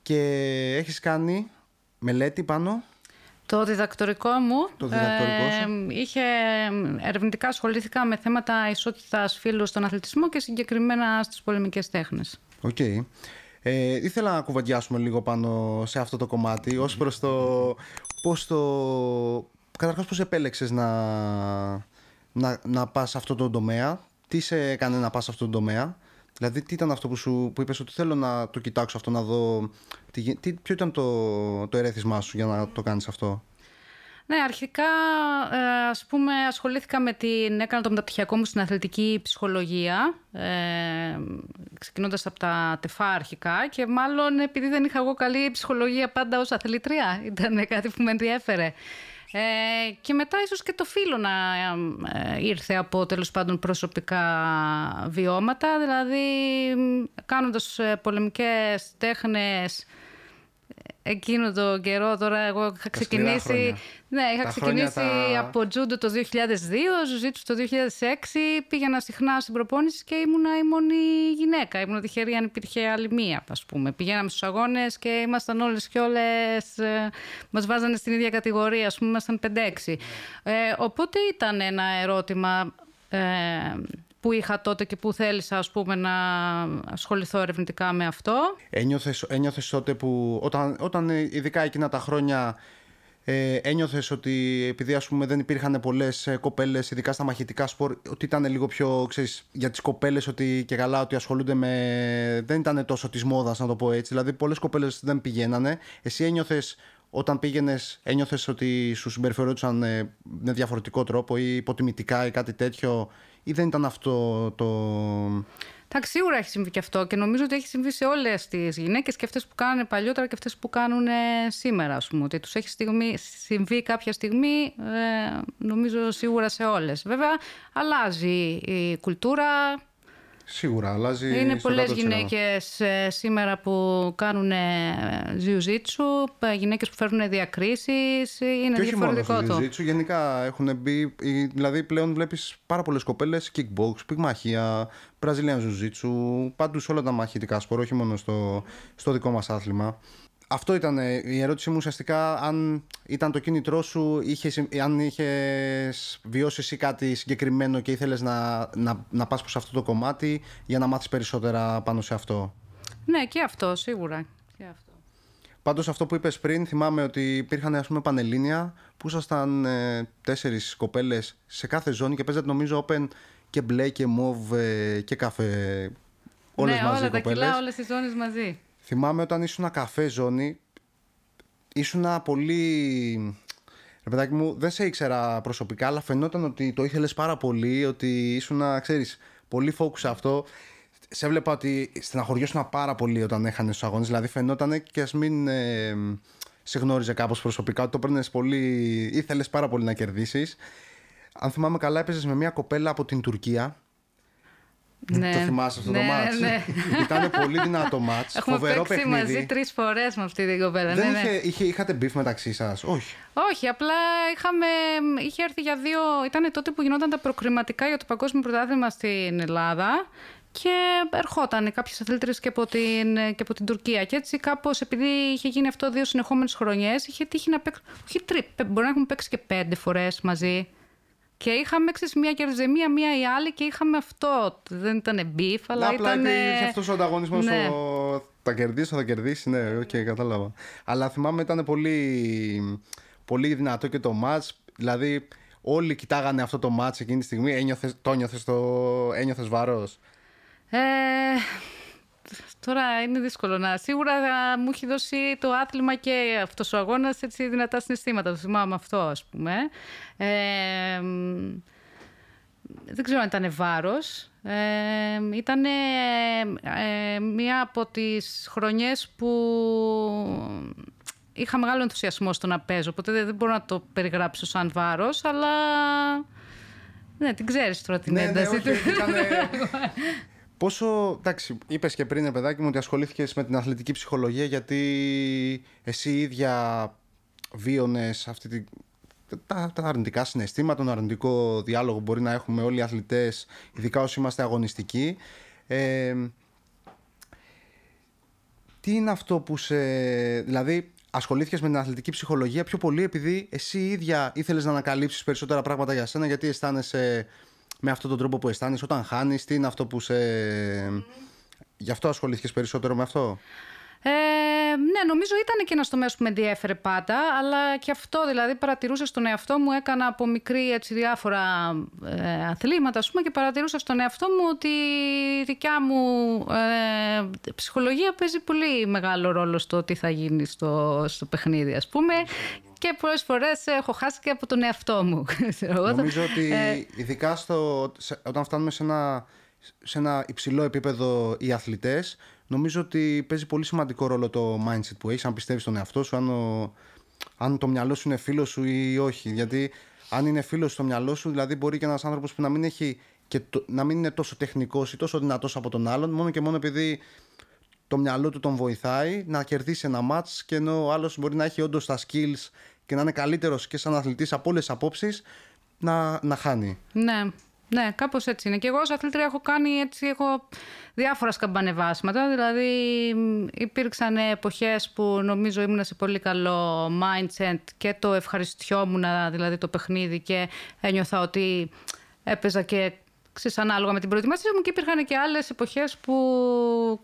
και έχεις κάνει μελέτη πάνω... Το διδακτορικό μου Το διδακτορικό σου. ε, είχε ερευνητικά ασχολήθηκα με θέματα ισότητας φύλου στον αθλητισμό και συγκεκριμένα στις πολεμικές τέχνες. Οκ. Ε, ήθελα να κουβεντιάσουμε λίγο πάνω σε αυτό το κομμάτι ως προς το πώς το... Καταρχάς πώς επέλεξες να, να, να πας σε αυτό το τομέα, τι σε έκανε να πας σε αυτό το τομέα, δηλαδή τι ήταν αυτό που, σου, που είπες ότι θέλω να το κοιτάξω αυτό, να δω, τι, γι- τι, ποιο ήταν το, το ερέθισμά σου για να το κάνεις αυτό; Ναι, αρχικά ε, ας πούμε ασχολήθηκα με την, έκανα το μεταπτυχιακό μου στην αθλητική ψυχολογία, ε, ξεκινώντας από τα τεφά αρχικά και μάλλον επειδή δεν είχα εγώ καλή ψυχολογία πάντα ως αθλήτρια, [laughs] ήταν κάτι που με ενδιέφερε. Ε, και μετά ίσως και το φίλο να ε, ήρθε από τέλος πάντων προσωπικά βιώματα, δηλαδή μ, κάνοντας ε, πολεμικές τέχνες εκείνο το καιρό τώρα εγώ είχα σκληρά ξεκινήσει χρόνια. ναι, είχα Τα ξεκινήσει χρόνια τα- από τζούντο το 2002, ζουζίτσου το 2006, πήγαινα συχνά στην προπόνηση και ήμουνα η μόνη γυναίκα. Ήμουν τυχερή αν υπήρχε άλλη μία, ας πούμε. Πηγαίναμε στους αγώνες και ήμασταν όλες και όλες, ε, μας βάζανε στην ίδια κατηγορία, ας πούμε, ήμασταν 5-6. Ε, οπότε ήταν ένα ερώτημα ε, που είχα τότε και που θέλησα, ας πούμε, να ασχοληθώ ερευνητικά με αυτό. Ένιωθες, ένιωθες τότε που, όταν, όταν ε, ειδικά εκείνα τα χρόνια ε, ένιωθες ότι επειδή ας πούμε δεν υπήρχαν πολλές ε, κοπέλες ειδικά στα μαχητικά σπορ ότι ήταν λίγο πιο ξέρεις, για τις κοπέλες ότι και καλά ότι ασχολούνται με δεν ήταν τόσο της μόδας να το πω έτσι δηλαδή πολλές κοπέλες δεν πηγαίνανε εσύ ένιωθες όταν πήγαινες ένιωθες ότι σου συμπεριφερόντουσαν ε, με διαφορετικό τρόπο ή υποτιμητικά ή κάτι τέτοιο; Ή δεν ήταν αυτό το... Εντάξει, σίγουρα έχει συμβεί και αυτό και νομίζω ότι έχει συμβεί σε όλες τις γυναίκες και αυτές που κάνανε παλιότερα και αυτές που κάνουν ε, σήμερα, ας πούμε. Ότι τους έχει στιγμή, συμβεί κάποια στιγμή, ε, νομίζω σίγουρα σε όλες. Βέβαια, αλλάζει η κουλτούρα. Σίγουρα αλλάζει Είναι στο πολλές κάτω της Ελλάδας. γυναίκες σήμερα που κάνουν ζιουζίτσου, γυναίκες που φέρνουν διακρίσεις. Είναι Και όχι μόνο διαφορετικό στο το. jiu-jitsu, γενικά έχουν μπει. οι- Δηλαδή πλέον βλέπεις πάρα πολλές κοπέλες kickbox, πυγμαχία, Brazilian jiu-jitsu, παντού σε όλα τα μαχητικά σπορ, όχι μόνο στο, στο δικό μας άθλημα. Αυτό ήταν ε, η ερώτησή μου ουσιαστικά. Αν ήταν το κίνητρό σου, είχες, αν είχες βιώσει εσύ κάτι συγκεκριμένο και ήθελες να, να, να πας προς αυτό το κομμάτι για να μάθεις περισσότερα πάνω σε αυτό. Ναι, και αυτό, σίγουρα. Και αυτό. Πάντως αυτό που είπες πριν θυμάμαι ότι υπήρχαν ας πούμε πανελλήνια που ήσασταν ε, τέσσερις κοπέλες σε κάθε ζώνη και παίζατε νομίζω open και μπλε και μοβ ε, και καφέ όλες ναι, μαζί όλα τα κοπέλες. κιλά, όλες τι ζώνες μαζί. Θυμάμαι όταν ήσουν καφέ ζώνη ήσουν πολύ... Ρε παιδάκι μου, δεν σε ήξερα προσωπικά, αλλά φαινόταν ότι το ήθελες πάρα πολύ, ότι ήσουν, ξέρεις, πολύ focus σε αυτό. Σε έβλεπα ότι στεναχωριόσουν πάρα πολύ όταν έχανε στους αγώνες. Δηλαδή φαινόταν και ας μην ε, σε γνώριζε κάπως προσωπικά, ότι το παίρνει πολύ. ήθελες πάρα πολύ να κερδίσεις. Αν θυμάμαι καλά, έπαιζες με μια κοπέλα από την Τουρκία. Ναι. Το θυμάσαι αυτό ναι, το μάτς; Ναι. Ήταν πολύ δυνατό μάτς. Έχουμε φοβερό παίξει παιχνίδι. μαζί τρεις φορές με αυτή την κοπέλα. Δεν ναι, ναι. είχε, είχε, είχατε beef μεταξύ σας, όχι. Όχι, απλά είχαμε, είχε έρθει για δύο. Ήταν τότε που γινόταν τα προκριματικά για το Παγκόσμιο Πρωτάθλημα στην Ελλάδα. Και ερχόταν κάποιες αθλήτριες και, από την- και από την Τουρκία. Και έτσι, κάπως επειδή είχε γίνει αυτό δύο συνεχόμενες χρονιές, είχε τύχει να παίξει. Όχι τρεις, μπορεί να έχουμε παίξει και πέντε φορές μαζί. Και είχαμε ξέρεις, μία κέρδιζε μία, μία η άλλη και είχαμε αυτό. Δεν ήταν beef, αλλά Απλά ήταν. υπήρχε αυτός ο ανταγωνισμός. ναι. Ο... Θα κερδίσει, θα κερδίσει. Ναι, οκ, κατάλαβα. Αλλά θυμάμαι ήταν πολύ, πολύ δυνατό και το match. Δηλαδή, όλοι κοιτάγανε αυτό το match εκείνη τη στιγμή. Ένιωθες, το ένιωθες, το... ένιωθες βαρός. Ε, τώρα είναι δύσκολο να. Σίγουρα θα μου έχει δώσει το άθλημα και αυτός ο αγώνας έτσι δυνατά συναισθήματα. Το θυμάμαι αυτό, ας πούμε. Ε, μ, δεν ξέρω αν ήταν βάρος. Ε, ήταν μία από τις χρονιές που είχα μεγάλο ενθουσιασμό στο να παίζω, οπότε δεν δεν μπορώ να το περιγράψω σαν βάρος, αλλά ναι, την ξέρεις τώρα την ναι, ναι, ένταση όχι, του. [laughs] ήτανε- Πόσο, εντάξει, είπες και πριν, ρε παιδάκι μου, ότι ασχολήθηκες με την αθλητική ψυχολογία γιατί εσύ ίδια βίωνες αυτή τη, τα, τα αρνητικά συναισθήματα, τον αρνητικό διάλογο που μπορεί να έχουμε όλοι οι αθλητές, ειδικά όσοι είμαστε αγωνιστικοί. Ε, τι είναι αυτό που σε... Δηλαδή, ασχολήθηκες με την αθλητική ψυχολογία πιο πολύ επειδή εσύ ίδια ήθελες να ανακαλύψεις περισσότερα πράγματα για σένα γιατί αισθάνεσαι με αυτόν τον τρόπο που αισθάνεσαι όταν χάνεις, τι είναι αυτό που σε... Γι' αυτό ασχολήθηκες περισσότερο με αυτό; Ε, ναι, νομίζω ήταν και ένα τομέα που με ενδιέφερε πάντα, αλλά και αυτό δηλαδή παρατηρούσα στον εαυτό μου. Έκανα από μικρή έτσι, διάφορα ε, αθλήματα, ας πούμε, και παρατηρούσα στον εαυτό μου ότι η δικιά μου ε, ψυχολογία παίζει πολύ μεγάλο ρόλο στο τι θα γίνει στο, στο παιχνίδι, ας πούμε. Και πολλές φορές έχω χάσει και από τον εαυτό μου. [laughs] ξέρω εγώ. Νομίζω ότι Ε, ειδικά στο, σε- όταν φτάνουμε σε ένα, σε ένα υψηλό επίπεδο οι αθλητές νομίζω ότι παίζει πολύ σημαντικό ρόλο το mindset που έχεις αν πιστεύεις στον εαυτό σου αν, ο- αν το μυαλό σου είναι φίλος σου ή όχι γιατί αν είναι φίλος στο μυαλό σου δηλαδή μπορεί και ένας άνθρωπος που να μην έχει και το- να μην είναι τόσο τεχνικός ή τόσο δυνατός από τον άλλον μόνο και μόνο επειδή το μυαλό του τον βοηθάει να κερδίσει ένα μάτς και ενώ ο άλλος μπορεί να έχει όντως τα skills και να είναι καλύτερος και σαν αθλητής από όλες τις απόψεις να, να χάνει. Ναι, ναι, κάπως έτσι είναι. Και εγώ ως αθλήτρια έχω κάνει έτσι, έχω διάφορα σκαμπανεβάσματα. Δηλαδή μ, υπήρξαν εποχές που νομίζω ήμουν σε πολύ καλό mindset και το ευχαριστιόμουν δηλαδή το παιχνίδι και ένιωθα ότι έπαιζα και ξέρεις, ανάλογα με την προετοιμασία μου και υπήρχαν και άλλες εποχές που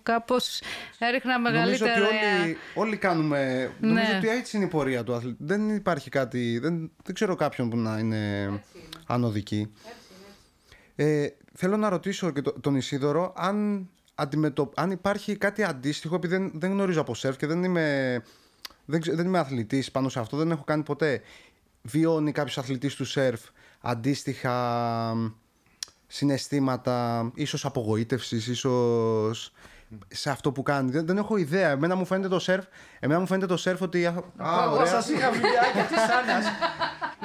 κάπως έριχνα Νομίζω μεγαλύτερα... ότι όλοι, όλοι κάνουμε. Νομίζω Ναι. ότι έτσι είναι η πορεία του αθλητή. Δεν υπάρχει κάτι. Δεν, δεν ξέρω κάποιον που να είναι ανωδική. Ε, θέλω να ρωτήσω και το- τον Ισίδωρο αν, αντιμετω... αν υπάρχει κάτι αντίστοιχο, επειδή δεν, δεν γνωρίζω από σερφ και δεν είμαι, δεν, ξε- δεν είμαι αθλητής πάνω σε αυτό, δεν έχω κάνει ποτέ. Βιώνει κάποιος αθλητής του σερφ αντίστοιχα συναισθήματα, ίσως απογοήτευσης, ίσως σε αυτό που κάνει. Δεν, δεν έχω ιδέα. Εμένα μου φαίνεται το σερφ, εμένα μου φαίνεται το σερφ ότι... Α, Εγώ ωραία, σας είχα βιντεάκια της Άννας.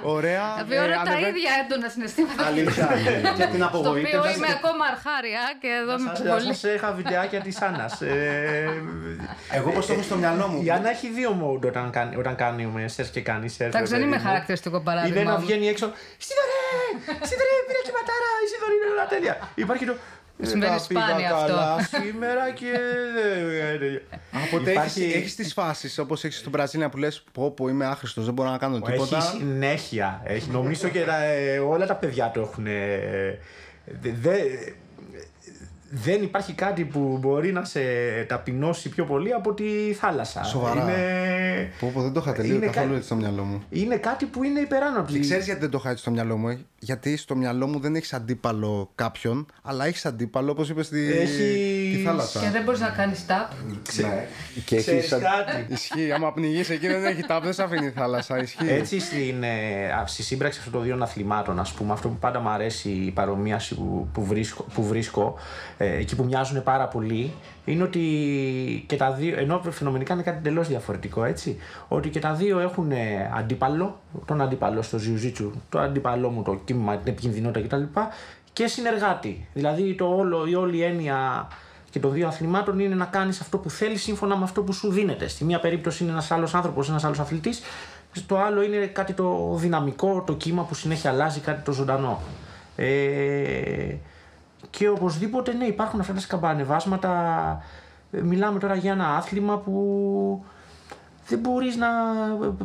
ωραία. Βιώνω ε, τα ανεβαίνει- ίδια έντονα συναισθήματα. Αλήθεια. και την Στο οποίο απογοήτευση. είμαι ακόμα αρχάρια και εδώ είμαι Σας- πολύ... Σας είχα βιντεάκια της Άννας. Ε, Εγώ πώς το έχω στο μυαλό μου; Η Άννα έχει δύο mode όταν κάνει, όταν κάνει με σερφ και κάνει σερφ. Εντάξει, δεν ρε είμαι παιδί μου. χαρακτηριστικό Η παράδειγμα. Δένα όμως. βγαίνει έξω. Σιδωρέ! Σιδωρέ, πήρα και ματάρα! Η Σιδωρή είναι όλα τέλεια. Υπάρχει το. Συμβαίνει «Ε, τα πήγα σπάνια αυτό». καλά σήμερα και. Οπότε Υπάρχει- έχεις, έχεις τις φάσεις όπως έχεις στο Βραζίλια που λες πω πω είμαι άχρηστος, δεν μπορώ να κάνω Έχει τίποτα. συνέχεια. Έχει, νομίζω και τα- ε, όλα τα παιδιά του έχουν. ε, δε- δε- δεν υπάρχει κάτι που μπορεί να σε ταπεινώσει πιο πολύ από τη θάλασσα. Σοβαρά. Είναι... Πω, πω, δεν το είχα τελείω Είναι καθόλου κα- έτσι στο μυαλό μου. είναι κάτι που είναι υπεράνωπτη. Και ξέρεις γιατί δεν το είχα έτσι στο μυαλό μου, ε; Γιατί στο μυαλό μου δεν έχεις αντίπαλο κάποιον, αλλά έχεις αντίπαλο, όπως είπες, στη, Έχεις- τη θάλασσα. Και δεν μπορείς να κάνεις tap. Ναι. Και Ξέρεις έχεις σαν- κάτι. Ισχύει, άμα πνιγείς εκεί δεν έχει τάπ, δεν σε αφήνει η θάλασσα. Ισχύει. Έτσι στην, ε, α, στη σύμπραξη αυτών των δύο αθλημάτων, ας πούμε, αυτό που πάντα μου αρέσει η παρομοίαση που, που, βρίσκω, που βρίσκω ε, εκεί που μοιάζουν πάρα πολύ, είναι ότι και τα δύο, ενώ φαινομενικά είναι κάτι εντελώς διαφορετικό, έτσι, ότι και τα δύο έχουν ε, αντίπαλο, τον αντίπαλο στο Jiu-Jitsu, το αντίπαλό μου, το κύμα, την επικινδυνότητα κτλ. και συνεργάτη. Δηλαδή το όλο, η όλη έννοια και των δύο αθλημάτων είναι να κάνεις αυτό που θέλεις σύμφωνα με αυτό που σου δίνεται. Στη μία περίπτωση είναι ένας άλλος άνθρωπος, ένας άλλος αθλητής. Στο άλλο είναι κάτι το δυναμικό, το κύμα που συνέχεια αλλάζει, κάτι το ζωντανό. Ε, και οπωσδήποτε ναι, υπάρχουν αυτά τα σκαμπανεβάσματα. Ε, Μιλάμε τώρα για ένα άθλημα που δεν μπορείς να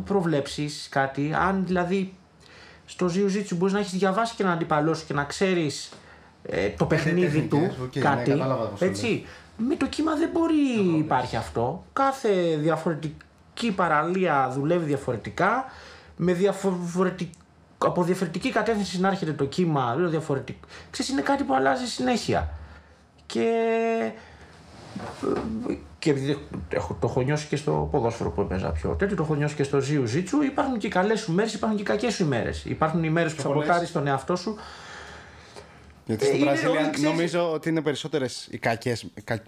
προβλέψεις κάτι. Αν δηλαδή στο Jiu-Jitsu μπορείς να έχεις διαβάσει και έναν αντίπαλό σου και να ξέρεις ε, το παιχνίδι του, τεχνικές, οκ, ναι, κάτι, κατάλαβα πώς το έτσι. Με το κύμα δεν μπορεί υπάρχει αυτό. Κάθε διαφορετική παραλία δουλεύει διαφορετικά, με διαφορετικ... από διαφορετική κατεύθυνση να έρχεται το κύμα, δηλαδή διαφορετικ... Ξέρεις, είναι κάτι που αλλάζει συνέχεια. Και και επειδή έχω, το έχω νιώσει και στο ποδόσφαιρο που έπαιζα πιο τέτοιο, το έχω νιώσει και στο Jiu-Jitsu. Υπάρχουν και καλές σου μέρες, υπάρχουν και κακές σου ημέρες. Υπάρχουν οι μέρες που πολλές. σαμποτάρεις τον εαυτό σου. Γιατί Ε, στην είναι Βραζιλία όλοι, ξέρεις- νομίζω ότι είναι περισσότερες οι κακές. Κα...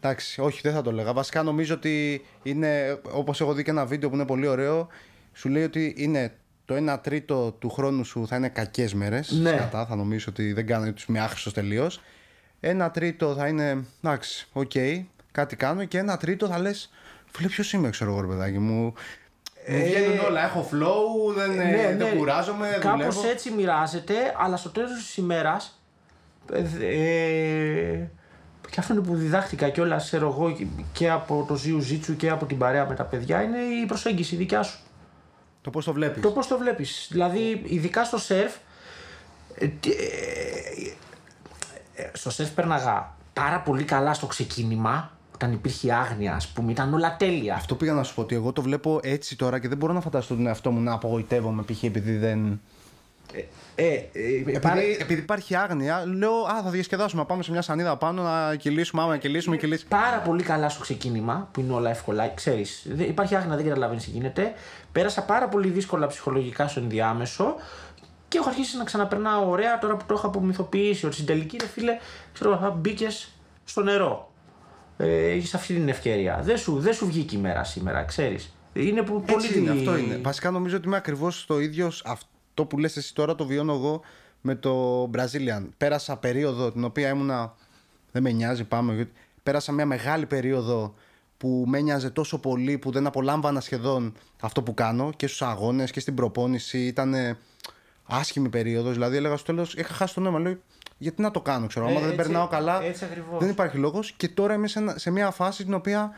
Εντάξει, όχι, δεν θα το 'λεγα. Βασικά νομίζω ότι είναι, όπως έχω δει και ένα βίντεο που είναι πολύ ωραίο, σου λέει ότι είναι το 1 τρίτο του χρόνου σου θα είναι κακές μέρες. Ναι. Σκατά, θα νομίζω ότι δεν κάνω ότι είμαι άχρηστος τελείως. Ένα τρίτο θα είναι, εντάξει, οκ, κάτι κάνω και ένα τρίτο θα λες, φίλε, ποιος είμαι, ξέρω εγώ, ρε παιδάκι μου. Μου βγαίνουν όλα, έχω flow, δεν, ε, δεν κουράζομαι, Κάπως δουλεύω. έτσι μοιράζεται, αλλά στο τέλος της ημέρας. Ε, και αυτό είναι που διδάχτηκα κιόλας, ξέρω εγώ, και- και από το Ζιου Ζίτσου και από την παρέα με τα παιδιά, είναι η προσέγγιση δικιά σου. Το πώς το βλέπεις. Το πώς το βλέπεις. Δηλαδή, ειδικά στο σερφ. ε, τι- ε, ε, στο σερφ πέρναγα πάρα πολύ καλά στο ξεκίνημα, όταν υπήρχε άγνοια, ας πούμε, ήταν όλα τέλεια. Αυτό πήγα να σου πω ότι εγώ το βλέπω έτσι τώρα και δεν μπορώ να φανταστώ τον εαυτό μου να απογοητεύομαι π.χ. επειδή δεν. Ε, ε, ε, πάρε- Επειδή, επειδή υπάρχει άγνοια, λέω Α, θα διασκεδάσουμε. Να πάμε σε μια σανίδα πάνω να κυλήσουμε. Άμα να κυλήσουμε, κυλήσουμε. πάρα πολύ καλά στο ξεκίνημα, που είναι όλα εύκολα, ξέρεις. Υπάρχει άγνοια, δεν καταλαβαίνεις τι γίνεται. Πέρασα πάρα πολύ δύσκολα ψυχολογικά στο ενδιάμεσο και έχω αρχίσει να ξαναπερνάω ωραία τώρα που το έχω απομυθοποιήσει. Ότι στην τελική, ρε φίλε, ξέρω εγώ, μπήκες στο νερό. Ε, Έχεις αυτή την ευκαιρία. Δεν σου, δεν σου βγήκε η μέρα σήμερα, ξέρεις. Είναι που πολύ. Έτσι είναι, αυτό είναι. Βασικά νομίζω ότι είμαι ακριβώς το ίδιο. Αυτό που λες εσύ τώρα το βιώνω εγώ με το Brazilian. Πέρασα περίοδο την οποία ήμουνα. Δεν με νοιάζει, πάμε. γιατί Πέρασα μια μεγάλη περίοδο που με νοιάζε τόσο πολύ που δεν απολάμβανα σχεδόν αυτό που κάνω και στους αγώνες και στην προπόνηση. Ήταν άσχημη περίοδος. Δηλαδή έλεγα στο τέλος, είχα χάσει το νόημα. Λέω, γιατί να το κάνω, ξέρω. Ε, Άμα δεν έτσι- περνάω καλά, έτσι ακριβώς. δεν υπάρχει λόγος. Και τώρα είμαι σε, ένα- σε μια φάση την οποία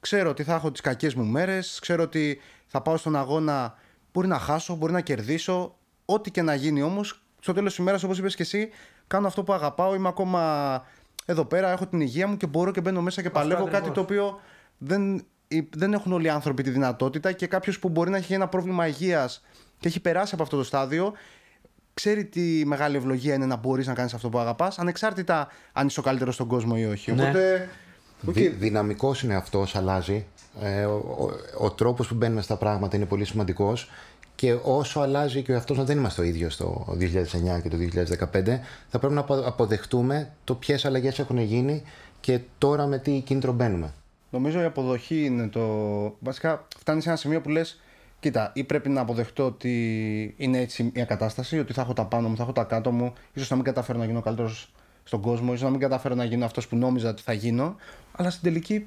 ξέρω ότι θα έχω τις κακές μου μέρες, ξέρω ότι θα πάω στον αγώνα, μπορεί να χάσω, μπορεί να κερδίσω. Ό,τι και να γίνει όμως, στο τέλος της ημέρας, όπως είπες και εσύ, κάνω αυτό που αγαπάω. Είμαι ακόμα εδώ πέρα, έχω την υγεία μου και μπορώ και μπαίνω μέσα και παλεύω ακριβώς. κάτι το οποίο δεν, οι- δεν έχουν όλοι οι άνθρωποι τη δυνατότητα και κάποιος που μπορεί να έχει ένα πρόβλημα υγείας και έχει περάσει από αυτό το στάδιο, ξέρει τι μεγάλη ευλογία είναι να μπορείς να κάνεις αυτό που αγαπάς, ανεξάρτητα αν είσαι ο καλύτερος στον κόσμο ή όχι. Ναι. Οπότε. οκ. Δι, δυναμικός είναι αυτός, αλλάζει. Ε, ο, ο, ο τρόπος που μπαίνουμε στα πράγματα είναι πολύ σημαντικός και όσο αλλάζει και ο εαυτός μας δεν είμαστε το ίδιο στο 2009 και το 2015 θα πρέπει να απο- αποδεχτούμε το ποιες αλλαγές έχουν γίνει και τώρα με τι κίνητρο μπαίνουμε. Νομίζω η αποδοχή είναι το. Βασικά, φτάνει σε ένα σημείο που λες: Κοίτα, ή πρέπει να αποδεχτώ ότι είναι έτσι μια κατάσταση, ότι θα έχω τα πάνω μου, θα έχω τα κάτω μου, ίσως να μην καταφέρω να γίνω καλύτερος στον κόσμο, ίσως να μην καταφέρω να γίνω αυτός που νόμιζα ότι θα γίνω, αλλά στην τελική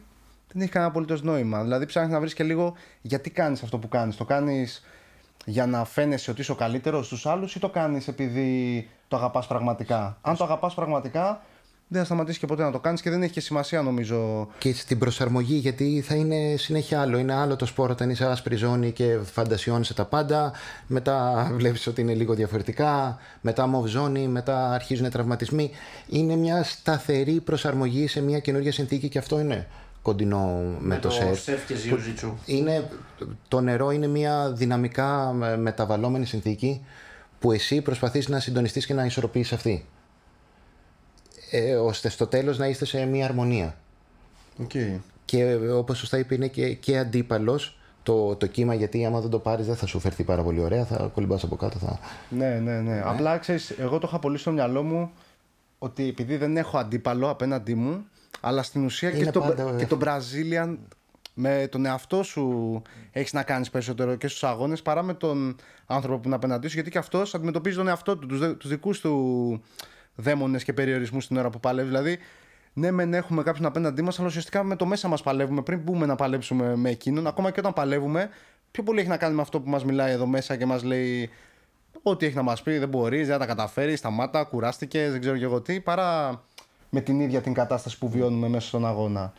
δεν έχει κανένα απολύτως νόημα. Δηλαδή, ψάχνεις να βρεις και λίγο γιατί κάνεις αυτό που κάνεις. Το κάνεις για να φαίνεσαι ότι είσαι ο καλύτερος στους άλλους ή το κάνεις επειδή το αγαπάς πραγματικά; Αν το αγαπάς πραγματικά, δεν θα σταματήσεις και ποτέ να το κάνεις και δεν έχει και σημασία νομίζω. Και στην προσαρμογή, γιατί θα είναι συνέχεια άλλο. Είναι άλλο το σπόρο όταν είσαι άσπρη ζώνη και φαντασιώνεσαι τα πάντα. Μετά βλέπεις ότι είναι λίγο διαφορετικά. Μετά μοβ ζώνη, μετά αρχίζουν τραυματισμοί. Είναι μια σταθερή προσαρμογή σε μια καινούργια συνθήκη και αυτό είναι κοντινό με, το, σερφ. σερφ και ζιουζίτσου. Είναι, το νερό είναι μια δυναμικά μεταβαλλόμενη συνθήκη που εσύ προσπαθείς να συντονιστείς και να ισορροπήσεις αυτή. Ε, ώστε στο τέλος να είστε σε μια αρμονία. Okay. Και όπως σωστά είπε είναι και, και αντίπαλος το, το κύμα γιατί άμα δεν το πάρεις δεν θα σου φερθεί πάρα πολύ ωραία, θα κολυμπάς από κάτω. Θα... Ναι, ναι, ναι, Απλά ξέρεις, εγώ το είχα πολύ στο μυαλό μου ότι επειδή δεν έχω αντίπαλο απέναντί μου, αλλά στην ουσία και το, πάντα, και το Brazilian με τον εαυτό σου έχεις να κάνεις περισσότερο και στους αγώνες παρά με τον άνθρωπο που είναι απέναντί σου. Γιατί και αυτός αντιμετωπίζει τον εαυτό του, τους δικούς του δαίμονες και περιορισμούς την ώρα που παλεύει. Δηλαδή, ναι, μεν έχουμε κάποιον απέναντί μας, αλλά ουσιαστικά με το μέσα μας παλεύουμε. Πριν μπούμε να παλέψουμε με εκείνον, ακόμα και όταν παλεύουμε, πιο πολύ έχει να κάνει με αυτό που μας μιλάει εδώ μέσα και μας λέει ό,τι έχει να μας πει, δεν μπορείς, δεν τα καταφέρεις, σταμάτα, κουράστηκες, δεν ξέρω και εγώ τι, παρά με την ίδια την κατάσταση που βιώνουμε μέσα στον αγώνα.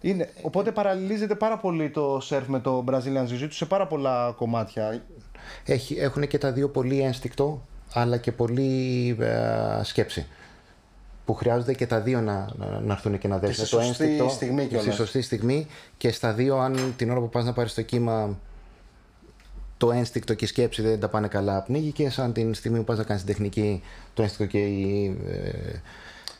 Είναι, οπότε παραλληλίζεται πάρα πολύ το σερφ με το Brazilian Jiu-Jitsu σε πάρα πολλά κομμάτια. Έχει, έχουν και τα δύο πολύ ένστικτο αλλά και πολύ ε, σκέψη. Που χρειάζονται και τα δύο να, να, να έρθουν και να δέσουν. Το ένστικτο στιγμή στη σωστή στιγμή και στα δύο, αν την ώρα που πας να πάρεις το κύμα το ένστικτο και η σκέψη δεν τα πάνε καλά, πνίγει και σαν την στιγμή που πας να κάνεις την τεχνική, το ένστικτο και η ε,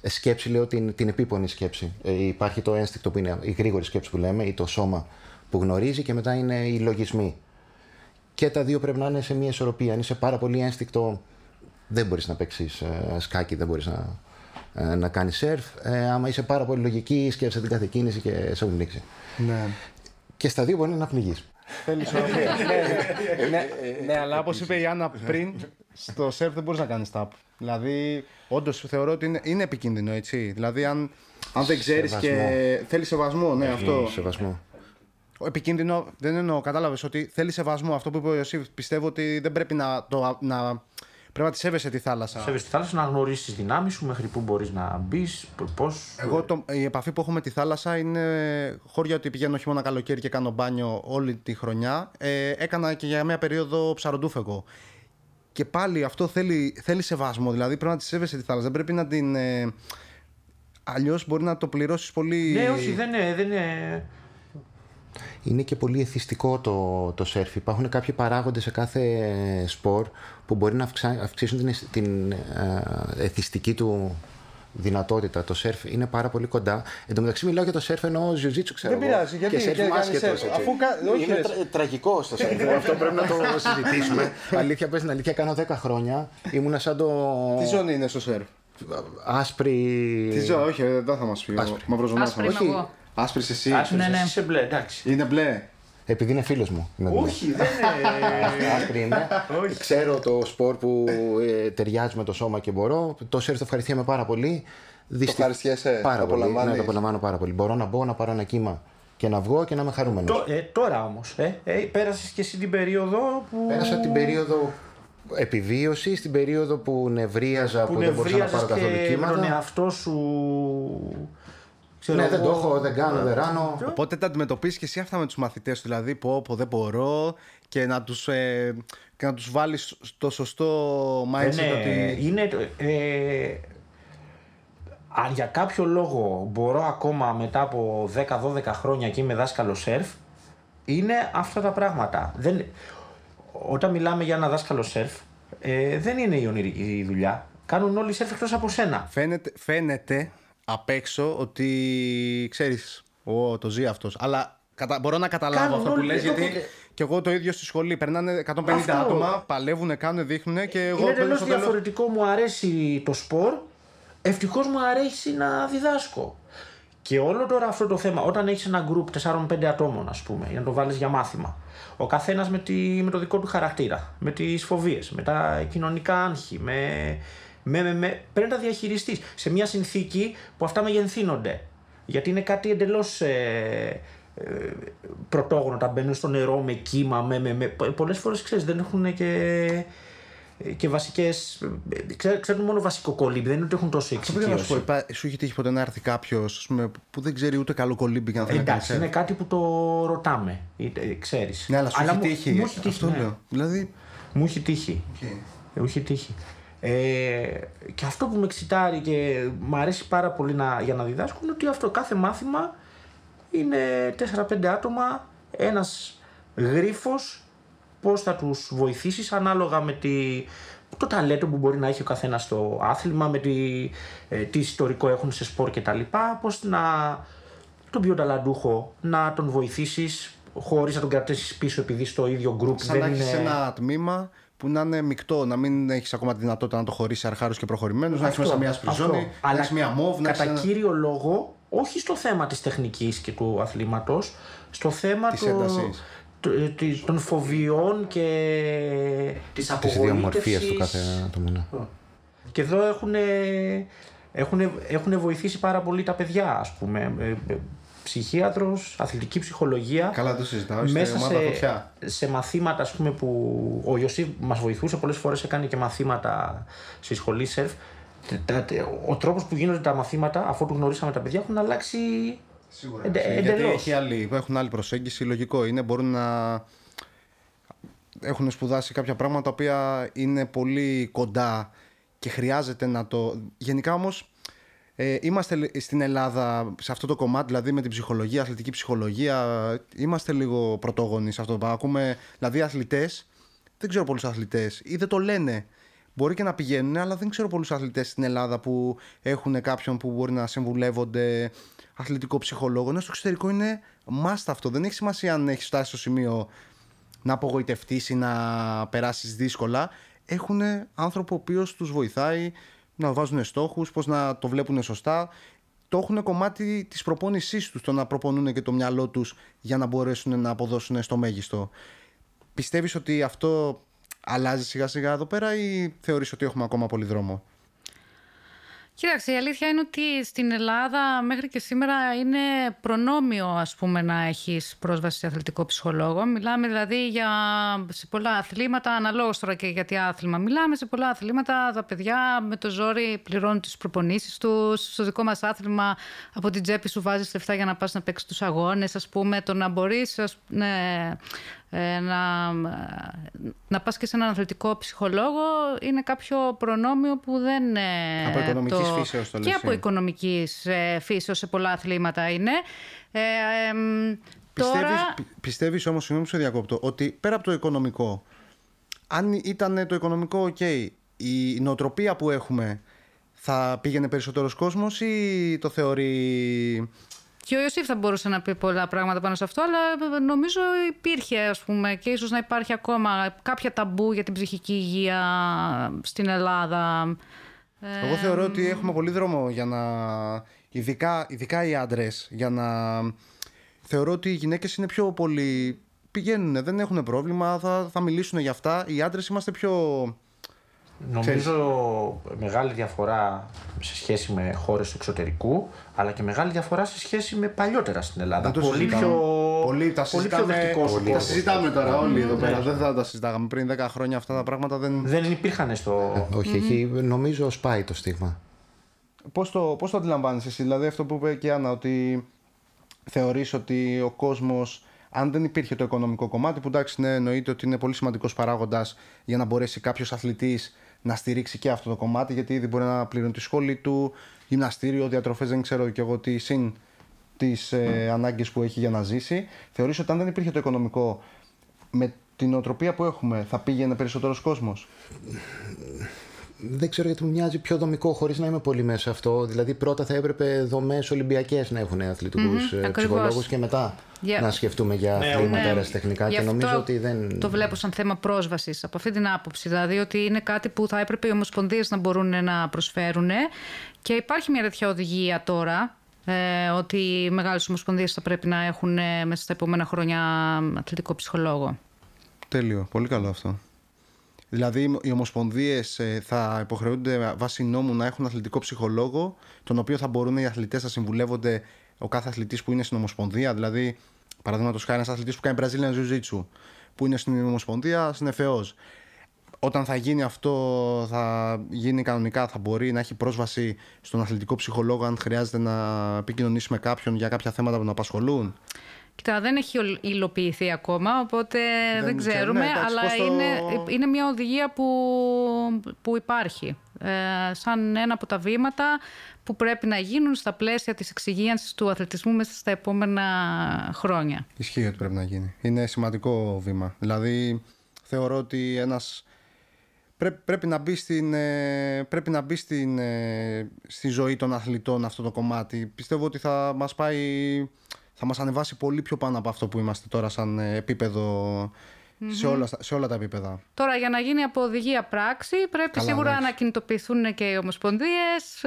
σκέψη, λέω την, την επίπονη σκέψη. Ε, υπάρχει το ένστικτο που είναι η γρήγορη σκέψη που λέμε ή το σώμα που γνωρίζει και μετά είναι οι λογισμοί. Και τα δύο πρέπει να είναι σε μια ισορροπία. Αν είσαι πάρα πολύ ένστικτο δεν μπορείς να παίξεις ε, σκάκι, δεν μπορείς να, ε, να κάνεις σερφ. Ε, άμα είσαι πάρα πολύ λογική, σκέφτεσαι την κάθε κίνηση και σε έχουν Ναι. Και στα δύο μπορεί να πνιγείς. Θέλεις [laughs] ναι, ναι, ναι, αλλά όπως είπε η Άννα πριν, στο σερφ δεν μπορείς να κάνεις tap. Δηλαδή, όντως θεωρώ ότι είναι, είναι επικίνδυνο έτσι. Δηλαδή, αν, αν δεν ξέρεις και. Θέλεις σεβασμό, ναι, αυτό. Σεβασμό. Επικίνδυνο δεν εννοώ, κατάλαβες ότι θέλεις σεβασμό. Αυτό που είπε ο Ιωσήφ, πιστεύω ότι δεν πρέπει να, το, να Πρέπει να τη σέβεσαι τη θάλασσα. Σέβεσαι τη θάλασσα, να γνωρίσεις τις δυνάμεις σου, μέχρι πού μπορείς να μπεις, πώς. Εγώ το, η επαφή που έχω με τη θάλασσα είναι χώρια ότι πηγαίνω χειμώνα καλοκαίρι και κάνω μπάνιο όλη τη χρονιά. Ε, έκανα και για μια περίοδο ψαροντούφεγο. Και πάλι αυτό θέλει, θέλει σεβασμό. Δηλαδή πρέπει να τη σέβεσαι τη θάλασσα. Δεν πρέπει να την. Ε, Αλλιώς μπορεί να το πληρώσεις πολύ. Ναι, όχι, δεν είναι. Δεν είναι είναι και πολύ εθιστικό το, το σερφ. Υπάρχουν κάποιοι παράγοντες σε κάθε σπορ που μπορεί να αυξήσουν την, την ε, εθιστική του δυνατότητα. Το σερφ είναι πάρα πολύ κοντά. Εν τω μεταξύ μιλάω για το σερφ ενώ ζιουζίτσου ξέρω Δεν πειράζει, γιατί και σερφ άσχετος, Αφού κα... είναι τρα, τραγικό στο σερφ. Αυτό πρέπει να το συζητήσουμε. [laughs] αλήθεια, πες την αλήθεια, κάνω 10 χρόνια. Ήμουνα σαν το... Τι ζώνη είναι στο σερφ; Άσπρη. Τι ζώνη, όχι, δεν θα μας πει. Μαυροζωνά. Όχι. Άσπρης εσύ. Άσπρη, ναι, ναι. είσαι μπλε, εντάξει. Είναι μπλε. Επειδή είναι φίλος μου. Όχι, δεν είναι. Άσπρη είμαι. Ξέρω το σπορ που ε, ταιριάζει με το σώμα και μπορώ. Το σερφ το ευχαριστιέμαι πάρα πολύ. Δυστι... Το ευχαριστιέσαι. Πάρα πολύ. Ναι, το απολαμβάνω πάρα πολύ. Μπορώ να μπω, να πάρω ένα κύμα και να βγω και να είμαι χαρούμενος. Ε, τώρα όμως, ε, ε, πέρασες και εσύ την περίοδο που. Πέρασα την περίοδο επιβίωση, στην περίοδο που νευρίαζα, που, που δεν μπορούσα να πάρω καθόλου κύματα. Τον εαυτό σου Ξέρω ναι, δεν το έχω, δεν κάνω, δεν ράνω. Οπότε τα αντιμετωπίσει και εσύ αυτά με τους μαθητές σου. Δηλαδή, πω, πω, δεν μπορώ και να τους ε, και να τους βάλεις το σωστό mindset ναι, ότι... Είναι, ε, αν για κάποιο λόγο μπορώ ακόμα μετά από 10-12 χρόνια και είμαι δάσκαλος σερφ, είναι αυτά τα πράγματα. Δεν, όταν μιλάμε για ένα δάσκαλο σερφ, ε, δεν είναι η ονειρική δουλειά. Κάνουν όλοι σερφ εκτός από σένα. Φαίνεται, φαίνεται απ' έξω ότι ξέρεις, το ζει αυτός. Αλλά κατα... μπορώ να καταλάβω αυτό που λες, γιατί και εγώ το ίδιο στη σχολή. Περνάνε 150 αυτό. άτομα, παλεύουν, κάνουν, δείχνουν και εγώ. Είναι τελείω διαφορετικό, μου αρέσει το σπορ. Ευτυχώς μου αρέσει να διδάσκω. Και όλο τώρα αυτό το θέμα, όταν έχεις ένα γκρουπ 4-5 ατόμων, ας πούμε, για να το βάλεις για μάθημα, ο καθένας με, με το δικό του χαρακτήρα, με τις φοβίες, με τα κοινωνικά άγχη, με με, με, με, πρέπει να τα διαχειριστείς σε μια συνθήκη που αυτά μεγενθύνονται. Γιατί είναι κάτι εντελώς ε, ε, πρωτόγνωρο. Τα μπαίνουν στο νερό με κύμα, με. με, με. Πολλές φορές ξέρεις, δεν έχουν και. και βασικές. Ξέρουν μόνο βασικό κολύμπι, δεν είναι ότι έχουν τόσο Αυτό πρέπει να σου πω, εξοικείωση. υπά- σου έχει τύχει ποτέ να έρθει κάποιος που δεν ξέρει ούτε καλό κολύμπι για να θέλει να κάνει Εντάξει, σερφ. είναι κάτι που το ρωτάμε. Ξέρεις. Ναι, αλλά σου έχει τύχει. Μου, έχει τύχει. Αυτό ναι. λέω. Δηλαδή. Μου έχει τύχει. Μου έχει τύχει. Ε, και αυτό που με εξητάρει και μου αρέσει πάρα πολύ να, για να διδάσκω είναι ότι αυτό κάθε μάθημα είναι 4-5 άτομα, ένας γρίφος, πώς θα τους βοηθήσεις ανάλογα με τη, το ταλέντο που μπορεί να έχει ο καθένας στο άθλημα, με τη, ε, τι ιστορικό έχουν σε σπορ και τα λοιπά, πώς να τον πιο ταλαντούχο να τον βοηθήσεις χωρίς να τον κρατήσεις πίσω επειδή στο ίδιο group Σαν να δεν έχεις είναι... ένα τμήμα που να είναι μεικτό, να μην έχεις ακόμα τη δυνατότητα να το χωρίσεις αρχάρου και προχωρημένου, να έχεις μέσα μια σπριζόνη, να Αλλά έχει μια μόβ, να κατά έχεις ένα... κύριο λόγο, όχι στο θέμα της τεχνικής και του αθλήματος, στο θέμα Της του- έντασης. του- ε, της- των φοβιών και της Της απογοήτευσης. ιδιομορφίας του κάθε άτομου. ναι. Και εδώ έχουν, έχουν, έχουν βοηθήσει πάρα πολύ τα παιδιά, ας πούμε. Ε, ε, Ψυχίατρος, αθλητική ψυχολογία. Καλά, δεν το συζητάω. Είστε μέσα ομάδα σε, φωτιά. σε μαθήματα ας πούμε, που ο Ιωσήφ μας βοηθούσε πολλές φορές έκανε και μαθήματα στη σχολή σερφ Τα- τα- ο τρόπος που γίνονται τα μαθήματα αφού του γνωρίσαμε τα παιδιά έχουν αλλάξει Σίγουρα. εντε- Γιατί εντελώς. έχει άλλη, έχουν άλλη προσέγγιση, λογικό είναι. Μπορούν να έχουν σπουδάσει κάποια πράγματα τα οποία είναι πολύ κοντά και χρειάζεται να το. Γενικά όμως. Ε, είμαστε λι- στην Ελλάδα σε αυτό το κομμάτι, δηλαδή με την ψυχολογία, αθλητική ψυχολογία, είμαστε λίγο πρωτόγονοι σε αυτό το πράγμα. Ακούμε, δηλαδή αθλητές, δεν ξέρω πολλούς αθλητές ή δεν το λένε. Μπορεί και να πηγαίνουν, αλλά δεν ξέρω πολλούς αθλητές στην Ελλάδα που έχουν κάποιον που μπορεί να συμβουλεύονται αθλητικό ψυχολόγο. Ενώ στο εξωτερικό είναι must αυτό. Δεν έχει σημασία αν έχεις φτάσει στο σημείο να απογοητευτείς ή να περάσεις δύσκολα. Έχουν άνθρωπο ο οποίος τους βοηθάει να βάζουν στόχους, πώς να το βλέπουν σωστά. Το έχουν κομμάτι της προπόνησής τους, το να προπονούν και το μυαλό τους για να μπορέσουν να αποδώσουν στο μέγιστο. Πιστεύεις ότι αυτό αλλάζει σιγά σιγά εδώ πέρα ή θεωρείς ότι έχουμε ακόμα πολύ δρόμο; Κοίταξε, η αλήθεια είναι ότι στην Ελλάδα μέχρι και σήμερα είναι προνόμιο ας πούμε να έχεις πρόσβαση σε αθλητικό ψυχολόγο. Μιλάμε δηλαδή για σε πολλά αθλήματα, αναλόγως τώρα και για τι άθλημα. Μιλάμε σε πολλά αθλήματα, τα παιδιά με το ζόρι πληρώνουν τις προπονήσεις τους. Στο δικό μας άθλημα από την τσέπη σου βάζεις λεφτά για να πας να παίξεις τους αγώνες ας πούμε. Το να μπορείς ας, ναι, ε, να, να πας και σε έναν αθλητικό ψυχολόγο είναι κάποιο προνόμιο που δεν... ε, Από οικονομικής φύσεως το Και λες, από ε. οικονομικής ε, φύσεως σε πολλά αθλήματα είναι. Ε, εμ, Πιστεύεις, τώρα... πι- πιστεύεις όμως, συγγνώμη που σε διακόπτω, ότι πέρα από το οικονομικό, αν ήταν το οικονομικό ok, η νοοτροπία που έχουμε θα πήγαινε περισσότερος κόσμος ή το θεωρεί... Και ο Ιωσήφ θα μπορούσε να πει πολλά πράγματα πάνω σε αυτό, αλλά νομίζω υπήρχε, ας πούμε, και ίσως να υπάρχει ακόμα κάποια ταμπού για την ψυχική υγεία στην Ελλάδα. Ε, Εγώ θεωρώ ότι έχουμε πολύ δρόμο για να... Ειδικά, ειδικά οι άντρες, για να... Θεωρώ ότι οι γυναίκες είναι πιο πολύ... Πηγαίνουν, δεν έχουν πρόβλημα, θα, θα μιλήσουν για αυτά. Οι άντρες είμαστε πιο... Νομίζω μεγάλη διαφορά σε σχέση με χώρες του εξωτερικού, αλλά και μεγάλη διαφορά σε σχέση με παλιότερα στην Ελλάδα. Δεν το πολύ συζητάμε. πιο, πολύ, τα πολύ πιο συζητάμε, δεκτικός ο τα κόσμος. συζητάμε τώρα όλοι εδώ πέρα. Δεν θα τα συζητάγαμε πριν 10 χρόνια αυτά τα πράγματα. Δεν... Δεν υπήρχαν στο... Όχι, έχει, νομίζω σπάει το στίγμα. Πώς, το, πώς το αντιλαμβάνεσαι εσύ, δηλαδή αυτό που είπε και η Άννα, ότι θεωρείς ότι ο κόσμος, αν δεν υπήρχε το οικονομικό κομμάτι, που εντάξει ναι, εννοείται ότι είναι πολύ σημαντικός παράγοντας για να μπορέσει κάποιος αθλητής να στηρίξει και αυτό το κομμάτι, γιατί ήδη μπορεί να πληρώνει τη σχολή του, γυμναστήριο, διατροφές, δεν ξέρω και εγώ τι συν τις ε, ανάγκες που έχει για να ζήσει. Θεωρείς ότι αν δεν υπήρχε το οικονομικό, με την οτροπία που έχουμε, θα πήγαινε περισσότερος κόσμος; Δεν ξέρω γιατί μου μοιάζει πιο δομικό, χωρίς να είμαι πολύ μέσα σε αυτό. Δηλαδή, πρώτα θα έπρεπε δομές Ολυμπιακές να έχουν αθλητικούς ακριβώς. ψυχολόγους και μετά Για- να σκεφτούμε για Ναι, αθλήματα Ναι, αεραστεχνικά. γι' Και αυτό νομίζω ότι δεν. Το βλέπω σαν θέμα πρόσβασης από αυτή την άποψη. Δηλαδή ότι είναι κάτι που θα έπρεπε οι ομοσπονδίες να μπορούν να προσφέρουν. Και υπάρχει μια τέτοια οδηγία τώρα. Ε, ότι οι μεγάλες ομοσπονδίες θα πρέπει να έχουν ε, μέσα στα επόμενα χρόνια αθλητικό ψυχολόγο. Τέλειο. Πολύ καλό αυτό. Δηλαδή, οι ομοσπονδίες θα υποχρεούνται βάσει νόμου να έχουν αθλητικό ψυχολόγο, τον οποίο θα μπορούν οι αθλητές να συμβουλεύονται ο κάθε αθλητής που είναι στην ομοσπονδία. Δηλαδή, παραδείγματος χάρη, ένας αθλητής που κάνει Brazilian Jiu-Jitsu, που είναι στην ομοσπονδία, συνεφεό. όταν θα γίνει αυτό, θα γίνει κανονικά, θα μπορεί να έχει πρόσβαση στον αθλητικό ψυχολόγο αν χρειάζεται να επικοινωνήσει με κάποιον για κάποια θέματα που να απασχολούν. Κοίτα, δεν έχει υλοποιηθεί ακόμα, οπότε δεν, Δεν ξέρω, ξέρουμε, ναι, εντάξει, αλλά πώς το- είναι, είναι μια οδηγία που, που υπάρχει. Ε, σαν ένα από τα βήματα που πρέπει να γίνουν στα πλαίσια της εξυγίανσης του αθλητισμού μέσα στα επόμενα χρόνια. Ισχύει ότι πρέπει να γίνει. Είναι σημαντικό βήμα. Δηλαδή, θεωρώ ότι ένας πρέπει, πρέπει να μπει, στην, ε, πρέπει να μπει στην, ε, στη ζωή των αθλητών αυτό το κομμάτι. Πιστεύω ότι θα μας πάει, θα μας ανεβάσει πολύ πιο πάνω από αυτό που είμαστε τώρα σαν ε, επίπεδο σε, όλα, στα- σε όλα τα επίπεδα. Τώρα, για να γίνει από οδηγία πράξη, πρέπει Καλά, σίγουρα εντάξει. να κινητοποιηθούν και οι ομοσπονδίες.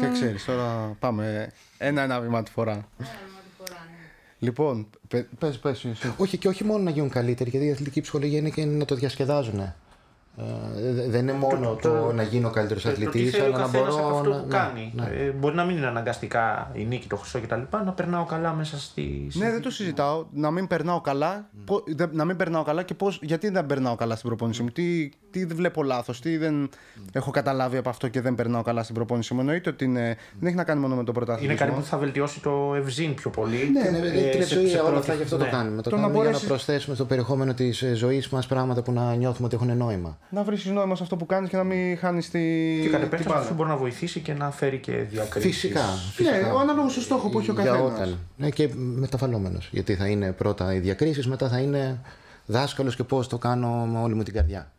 ε, Και ξέρεις, τώρα πάμε ένα-ένα βήμα τη φορά. Λοιπόν, πε- πες, πες, εσύ. Όχι, και όχι μόνο να γίνουν καλύτεροι, γιατί η αθλητική ψυχολογία είναι και να το διασκεδάζουν. Ε, δε- δεν είναι μόνο το, να γίνω καλύτερος Το- το τι αθλητή, θέλει ο αλλά να καθένας μπορώ. από αυτό να- που να- κάνει. ναι. Ε, μπορεί να μην είναι αναγκαστικά η νίκη, το χρυσό κτλ. Να περνάω καλά μέσα στη. Ναι, δεν το συζητάω. Να μην περνάω καλά. Πο- δεν- να μην περνάω καλά και πώς, γιατί δεν περνάω καλά στην προπόνηση μου; Τι, τι δεν βλέπω λάθος, τι δεν έχω καταλάβει από αυτό και δεν περνάω καλά στην προπόνηση μου. Εννοείται ότι είναι, δεν έχει να κάνει μόνο με το Είναι πρωτάθλημα. κάτι που θα βελτιώσει το ευζήν πιο πολύ. Ναι, ναι, Ε, ναι, την σε- ζωή, σε όλα πρώτη- αυτά γι' αυτό ναι. το κάνουμε. Το, Το να κάνουμε για να μπορέσεις- προσθέσουμε στο περιεχόμενο της ζωής μας πράγματα που να νιώθουμε ότι έχουν νόημα. Να βρεις νόημα σε αυτό που κάνεις και να μην χάνεις τη. Και κατ' την επέκταση μπάλα. αυτό μπορεί να βοηθήσει και να φέρει και διακρίσεις. Φυσικά. Ναι, φυσικά. ο ανάλογος στο στόχος που έχει ο Για καθένας. όταν. Ναι, και μεταβαλλόμενο. Γιατί θα είναι πρώτα οι διακρίσεις, μετά θα είναι δάσκαλος και πώς το κάνω με όλη μου την καρδιά.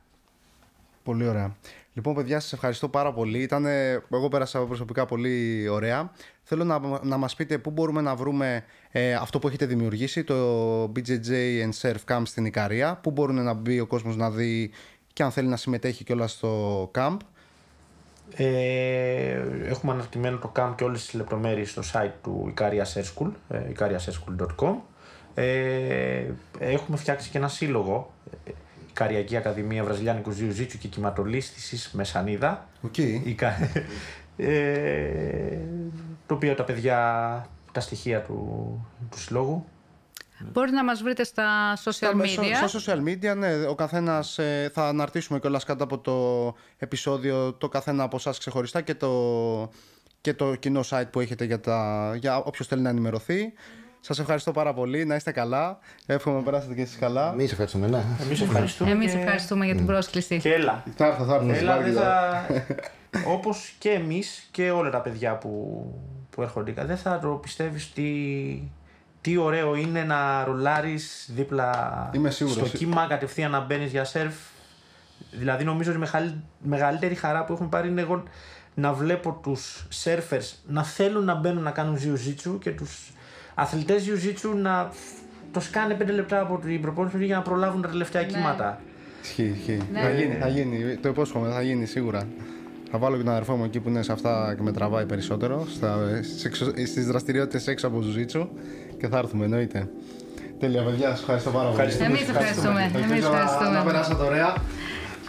Πολύ ωραία. Λοιπόν, παιδιά, σας ευχαριστώ πάρα πολύ. Ήταν, εγώ πέρασα προσωπικά πολύ ωραία. Θέλω να, να μας πείτε πού μπορούμε να βρούμε ε, αυτό που έχετε δημιουργήσει, το BJJ and Surf Camp στην Ικαρία. Πού μπορεί να μπει ο κόσμος να δει και αν θέλει να συμμετέχει κιόλας στο camp. Ε, έχουμε αναρτημένο το camp και όλες τις λεπτομέρειες στο site του Icaria Air School, ε, icariaserschool.com. Ε, έχουμε φτιάξει και ένα σύλλογο, ε, Ικαριακή Ακαδημία Βραζιλιάνικου Jiu-Jitsu και Κυματολίσθησης με σανίδα. Οκ. Ικα- ε, το οποίο τα παιδιά, τα στοιχεία του, του συλλόγου. Μπορείτε να μας βρείτε στα social media. Στα social media, ναι, ο καθένας ε, θα αναρτήσουμε κιόλας κάτω από το επεισόδιο το καθένα από εσάς ξεχωριστά και το, και το κοινό site που έχετε για, τα, για όποιος θέλει να ενημερωθεί. Σας ευχαριστώ πάρα πολύ, να είστε καλά. Εύχομαι να περάσετε και εσείς καλά. Εμείς ευχαριστούμε, ναι. Εμείς ευχαριστούμε. Εμείς και... ευχαριστούμε για την πρόσκληση. Και έλα. Θα έρθω, θα έρθω. Έλα, δεν θα... Όπως και εμείς και όλα τα παιδιά που, που έρχονται, δεν θα το πιστεύεις τι, τι ωραίο είναι να ρολάρεις δίπλα Είμαι σίγουρος. στο κύμα κατευθείαν να μπαίνεις για σερφ. Δηλαδή νομίζω ότι η μεγαλ- μεγαλύτερη χαρά που έχουμε πάρει είναι εγώ να βλέπω τους surfers να θέλουν να μπαίνουν να κάνουν jiu-jitsu και τους αθλητές jiu-jitsu να το σκάνε πέντε λεπτά από την προπόνηση για να προλάβουν τα τελευταία κύματα. Ισχύει, ισχύει. Θα γίνει, θα γίνει. Το υπόσχομαι, θα γίνει σίγουρα. Θα βάλω και τον αδερφό μου εκεί που είναι σε αυτά και με τραβάει περισσότερο, στα, στις, εξω- στις δραστηριότητες έξω από το ζουζίτσου και θα έρθουμε, εννοείται. Τέλεια, παιδιά, σας ευχαριστώ πάρα πολύ. Ευχαριστούμε. Εμείς ευχαριστούμε. Εμείς Ελπίζω να- Να ευχαριστούμε. περάσατε ωραία.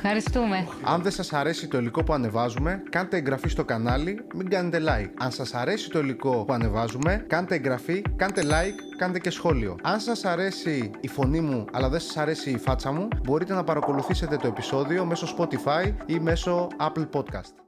Ευχαριστούμε. Αν δεν σας αρέσει το υλικό που ανεβάζουμε, κάντε εγγραφή στο κανάλι, μην κάνετε like. Αν σας αρέσει το υλικό που ανεβάζουμε, κάντε εγγραφή, κάντε like, κάντε και σχόλιο. Αν σας αρέσει η φωνή μου, αλλά δεν σας αρέσει η φάτσα μου, μπορείτε να παρακολουθήσετε το επεισόδιο μέσω Spotify ή μέσω Apple Podcast.